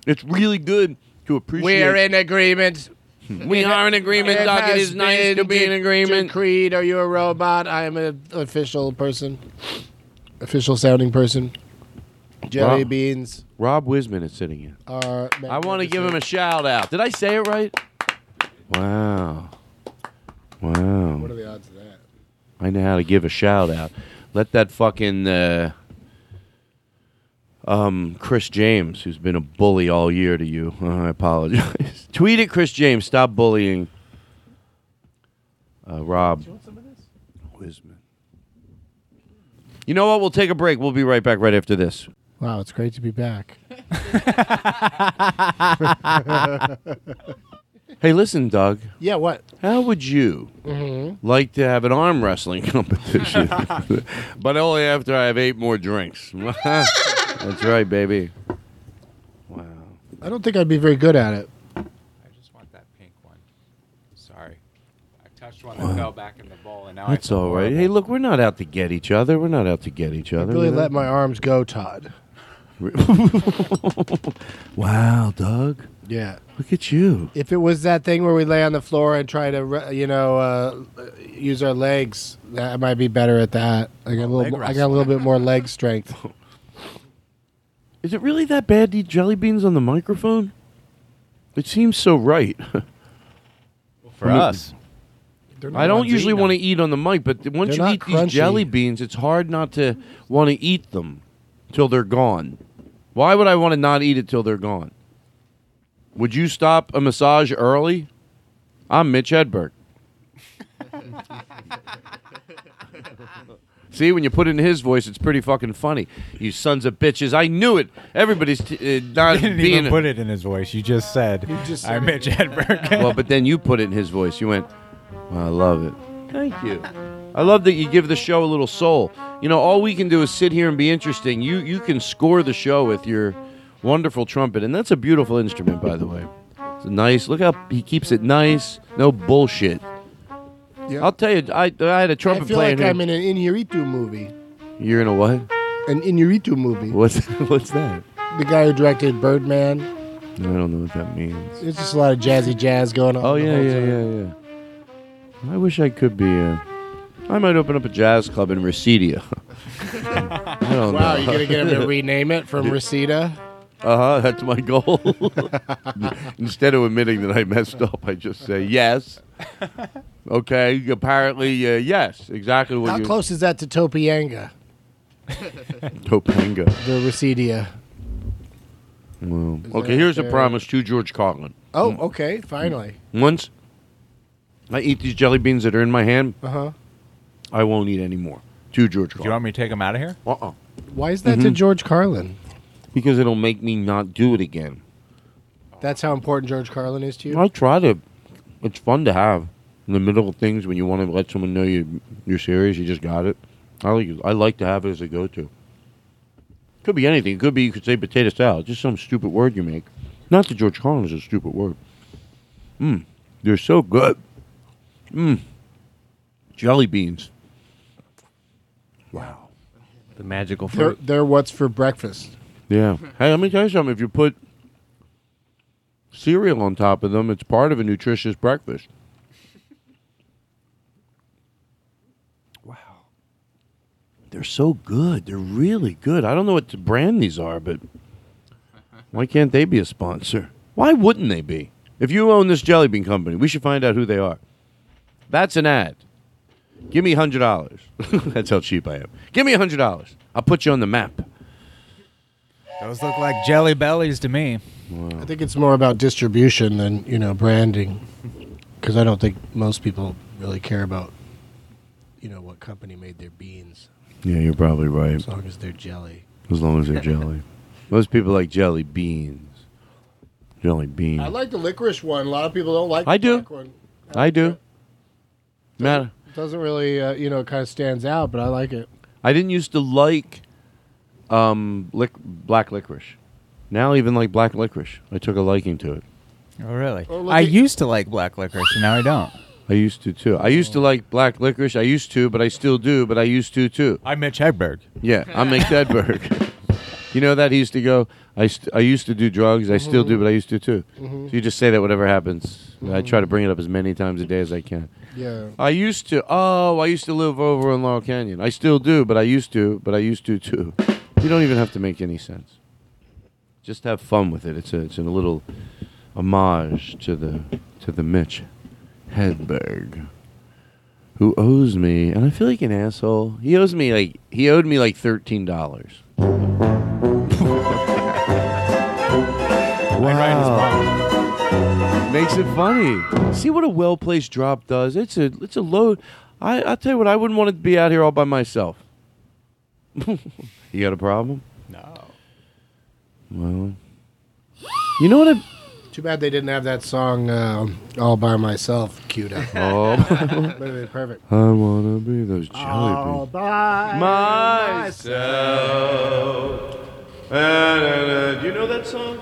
It's really good to appreciate. We're in agreement. We are in agreement, Doug. It has is nice to be in agreement. Decreed. Are you a robot? I am an official person. Official sounding person. Jelly Wow. beans Rob Wisman is sitting here. are. I want to give him a shout out. Did I say it right? Wow. Wow. What are the odds of that? I know how to give a shout out. Let that fucking uh, um, Chris James, who's been a bully all year to you. Uh, I apologize. Tweet at Chris James. Stop bullying. Uh, Rob. You, Wisman. You know what? We'll take a break. We'll be right back right after this. Wow, it's great to be back. Hey, listen, Doug. Yeah, what? How would you Mhm. like to have an arm wrestling competition? but only after I have eight more drinks. That's right, baby. Wow. I don't think I'd be very good at it. I just want that pink one. Sorry. I touched one that fell back in the bowl, and now That's I feel all right. Hey, look, we're not out to get each other. We're not out to get each other. Really you know? let my arms go, Todd. wow, Doug. Yeah. Look at you. If it was that thing where we lay on the floor and try to, re- you know, uh, use our legs, that I might be better at that. I got a little, more, I got a little bit more leg strength. Is it really that bad to eat jelly beans on the microphone? It seems so right. For I mean, us. I don't usually want to eat on the mic, but once They're you not eat these jelly beans, it's hard not to want to eat them till they're gone. Why would I want to not eat it till they're gone? Would you stop a massage early? I'm Mitch Hedberg. See, when you put it in his voice, it's pretty fucking funny. You sons of bitches! I knew it. Everybody's t- uh, not didn't being. even put it in his voice. You just said, just I'm said Mitch Hedberg. well, but then you put it in his voice. You went, well, I love it. Thank you. I love that you give the show a little soul. You know, all we can do is sit here and be interesting. You you can score the show with your wonderful trumpet, and that's a beautiful instrument, by the way. It's a nice. Look how he keeps it nice. No bullshit. Yeah. I'll tell you, I I had a trumpet I feel player. like. I'm in an Iñárritu movie. You're in a what? An Iñárritu movie. What's what's that? The guy who directed Birdman. I don't know what that means. It's just a lot of jazzy jazz going on. Oh the yeah, whole yeah, time. yeah, yeah. I wish I could be. Uh, I might open up a jazz club in Residia. I don't Wow, know. you're gonna get him to rename it from Reseda? Uh huh. That's my goal. Instead of admitting that I messed up, I just say yes. Okay. Apparently, uh, yes. Exactly what How you. close is that to Topianga, Topanga. the Residia? Well, okay, that here's a promise to George Carlin. Oh, okay, finally. Once I eat these jelly beans that are in my hand, Uh huh. I won't eat any more. To George Do you Carlin. want me to take them out of here? Uh-uh. Why is that to Mhm. George Carlin? Because it'll make me not do it again. That's how important George Carlin is to you. I try to. It's fun to have in the middle of things when you want to let someone know you you're serious. You just got it. I like I like to have it as a go-to. Could be anything. It could be you could say potato salad. Just some stupid word you make. Not that George Carlin is a stupid word. Mmm. They're so good. Mmm. Jelly beans. Wow. The magical They're, they're what's for breakfast. Yeah. Hey, let me tell you something. If you put cereal on top of them, it's part of a nutritious breakfast. Wow. They're so good. They're really good. I don't know what the brand these are, but why can't they be a sponsor? Why wouldn't they be? If you own this jelly bean company, we should find out who they are. That's an ad. Give me hundred dollars. That's how cheap I am. Give me hundred dollars. I'll put you on the map. Those look like jelly bellies to me. I think it's more about distribution than you know branding, because I don't think most people really care about you know what company made their beans, Yeah, you're probably right. as long as they're jelly. As long as they're jelly. Most people like jelly beans. Jelly beans. I like the licorice one. A lot of people don't like. I the do. black one. I do. Matter. It doesn't really, uh, you know, it kind of stands out, but I like it. I didn't used to like um, lic- black licorice. Now I even like black licorice. I took a liking to it. Oh, really? Oh, I at- used to like black licorice, and now I don't. I used to too. I used to like black licorice. I used to, but I still do. But I used to too. I'm Mitch Hedberg. Yeah, I'm Mick Edberg. you know that he used to go. I st- I used to do drugs. I still do, but I used to too. Mhm. So you just say that whatever happens. I try to bring it up as many times a day as I can. Yeah. I used to. Oh, I used to live over in Laurel Canyon. I still do, but I used to. But I used to too. You don't even have to make any sense. Just have fun with it. It's a it's a little homage to the to the Mitch Hedberg, who owes me, and I feel like an asshole. He owes me like he owed me like thirteen dollars. wow. Makes it funny. See what a well placed drop does. It's a it's a load. I I tell you what, I wouldn't want to be out here all by myself. you got a problem? No. Well, you know what? I, Too bad they didn't have that song um, "All by Myself" queued up. Oh. That'd have been perfect. I wanna be those jelly All beans. by myself. Uh, do you know that song?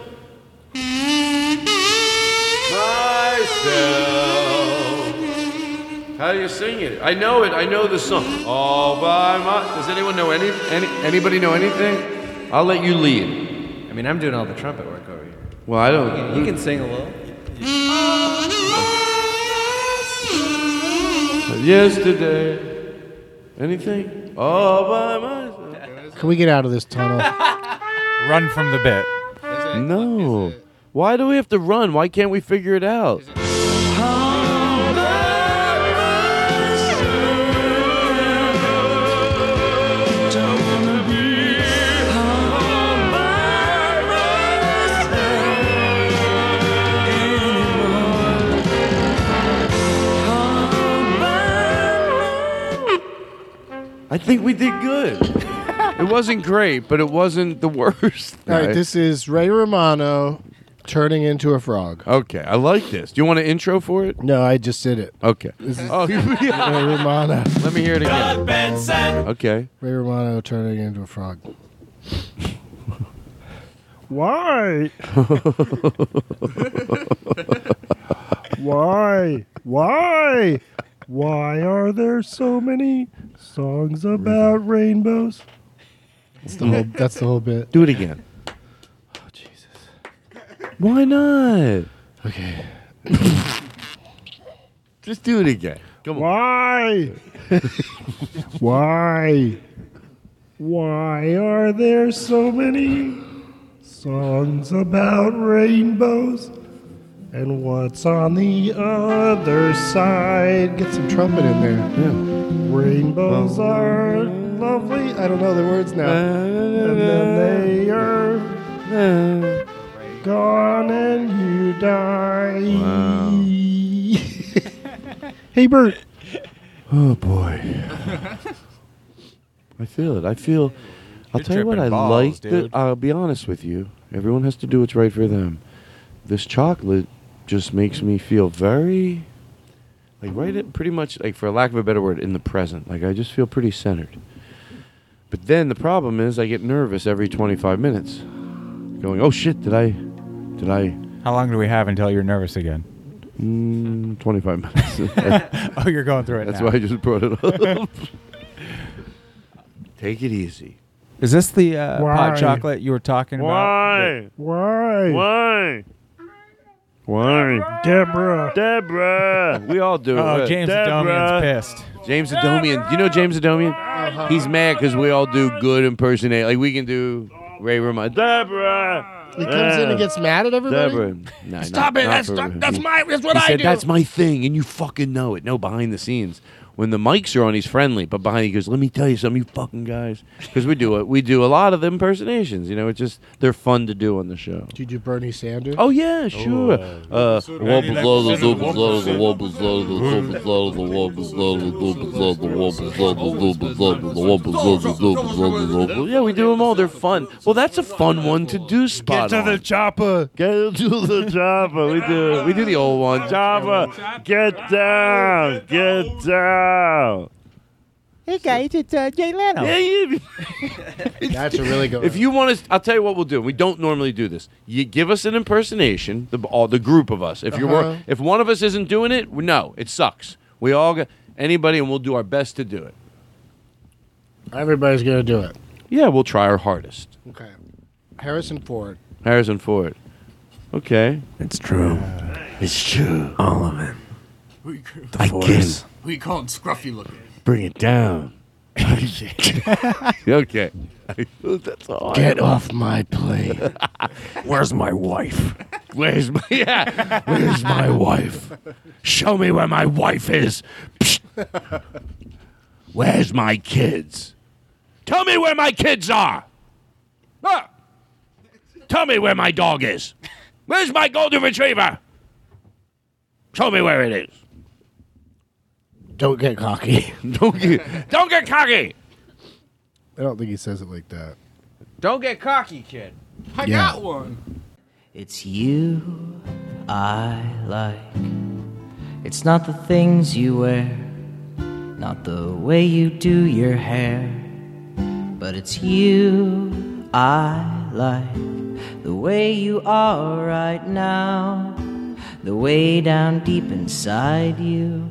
Myself. How do you sing it? I know it. I know the song. All by my. Does anyone know any? any anybody know anything? I'll let you lead. I mean, I'm doing all the trumpet work over here. Well, I don't. you can sing a little. Yesterday. Anything? All by myself. Can we get out of this tunnel? Run from the bit. No. Why do we have to run? Why can't we figure it out? I think we did good. it wasn't great, but it wasn't the worst. All right, this is Ray Romano turning into a frog. Okay, I like this. Do you want an intro for it? No, I just did it. Okay. This is Oh, Ray Romano. Let me hear it again. Okay. Ray Romano turning into a frog. Why? Why? Why? Why are there so many songs about rainbows? That's the whole. That's the whole bit. Do it again. Oh Jesus! Why not? Okay. Just do it again. Come on. Why? Why? Why are there so many songs about rainbows? And what's on the other side? Get some trumpet in there. Yeah. Rainbows are lovely. I don't know the words now. And then they are gone and you die. Wow. hey, Bert. Oh boy. I feel it. I feel. I'll You're tell you what. I balls, like. The. I'll be honest with you. Everyone has to do what's right for them. This chocolate just makes me feel very, like right at pretty much like for lack of a better word, in the present. Like I just feel pretty centered. But then the problem is I get nervous every 25 minutes, going, "Oh shit! Did I? Did I?" How long do we have until you're nervous again? Mm, 25 minutes. oh, you're going through it That's now. why I just brought it up. Take it easy. Is this the uh, hot chocolate you were talking about? Why? Why? Why? Deborah. Deborah. We all do it. Oh, it. James Deborah. Adomian's pissed. James Adomian. You know James Adomian? Uh-huh. He's mad because we all do good impersonate. Like we can do Ray Romano. Deborah. He comes in and gets mad at everybody. Deborah. No, Stop not- it! not That's for- that's my that's what he I said do. that's my thing, and you fucking know it. No, behind the scenes, when the mics are on, he's friendly, but behind he goes, "Let me tell you something, you fucking guys," because we do it. We do a lot of impersonations. You know, it's just they're fun to do on the show. Did you do Bernie Sanders? Oh yeah, sure. Yeah, we do them all. They're fun. Well, that's a fun one to do. Spot Get to the chopper. Get to the chopper. We do. We do the old one. Chopper. Get down. Get down. Hey guys, it's uh, Jay Leno. Yeah, you- That's a really good If one. you want to, I'll tell you what we'll do. We don't normally do this. You give us an impersonation, the all the group of us. If you're Uh-huh. if one of us isn't doing it, no, it sucks. We all got anybody, and we'll do our best to do it. Everybody's gonna do it. Yeah, we'll try our hardest. Okay. Harrison Ford. Harrison Ford. Okay. It's true. It's true. All of it. I get We call him Scruffy looking. Bring it down. okay. That's all. Get off my plane. Where's my wife? Where's my yeah? Where's my wife? Show me where my wife is. Psst. Where's my kids? Tell me where my kids are. Ah. Tell me where my dog is. Where's my golden retriever? Show me where it is. Don't get cocky. Don't get, don't get cocky. I don't think he says it like that. Don't get cocky, kid. I Yeah. got one. It's you I like. It's not the things you wear, not the way you do your hair, but it's you I like. The way you are right now, the way down deep inside you.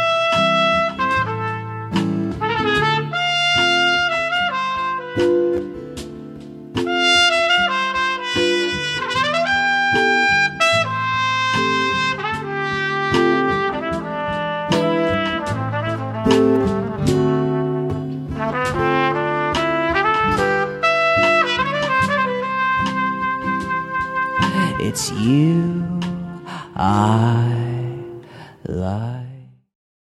It's you I.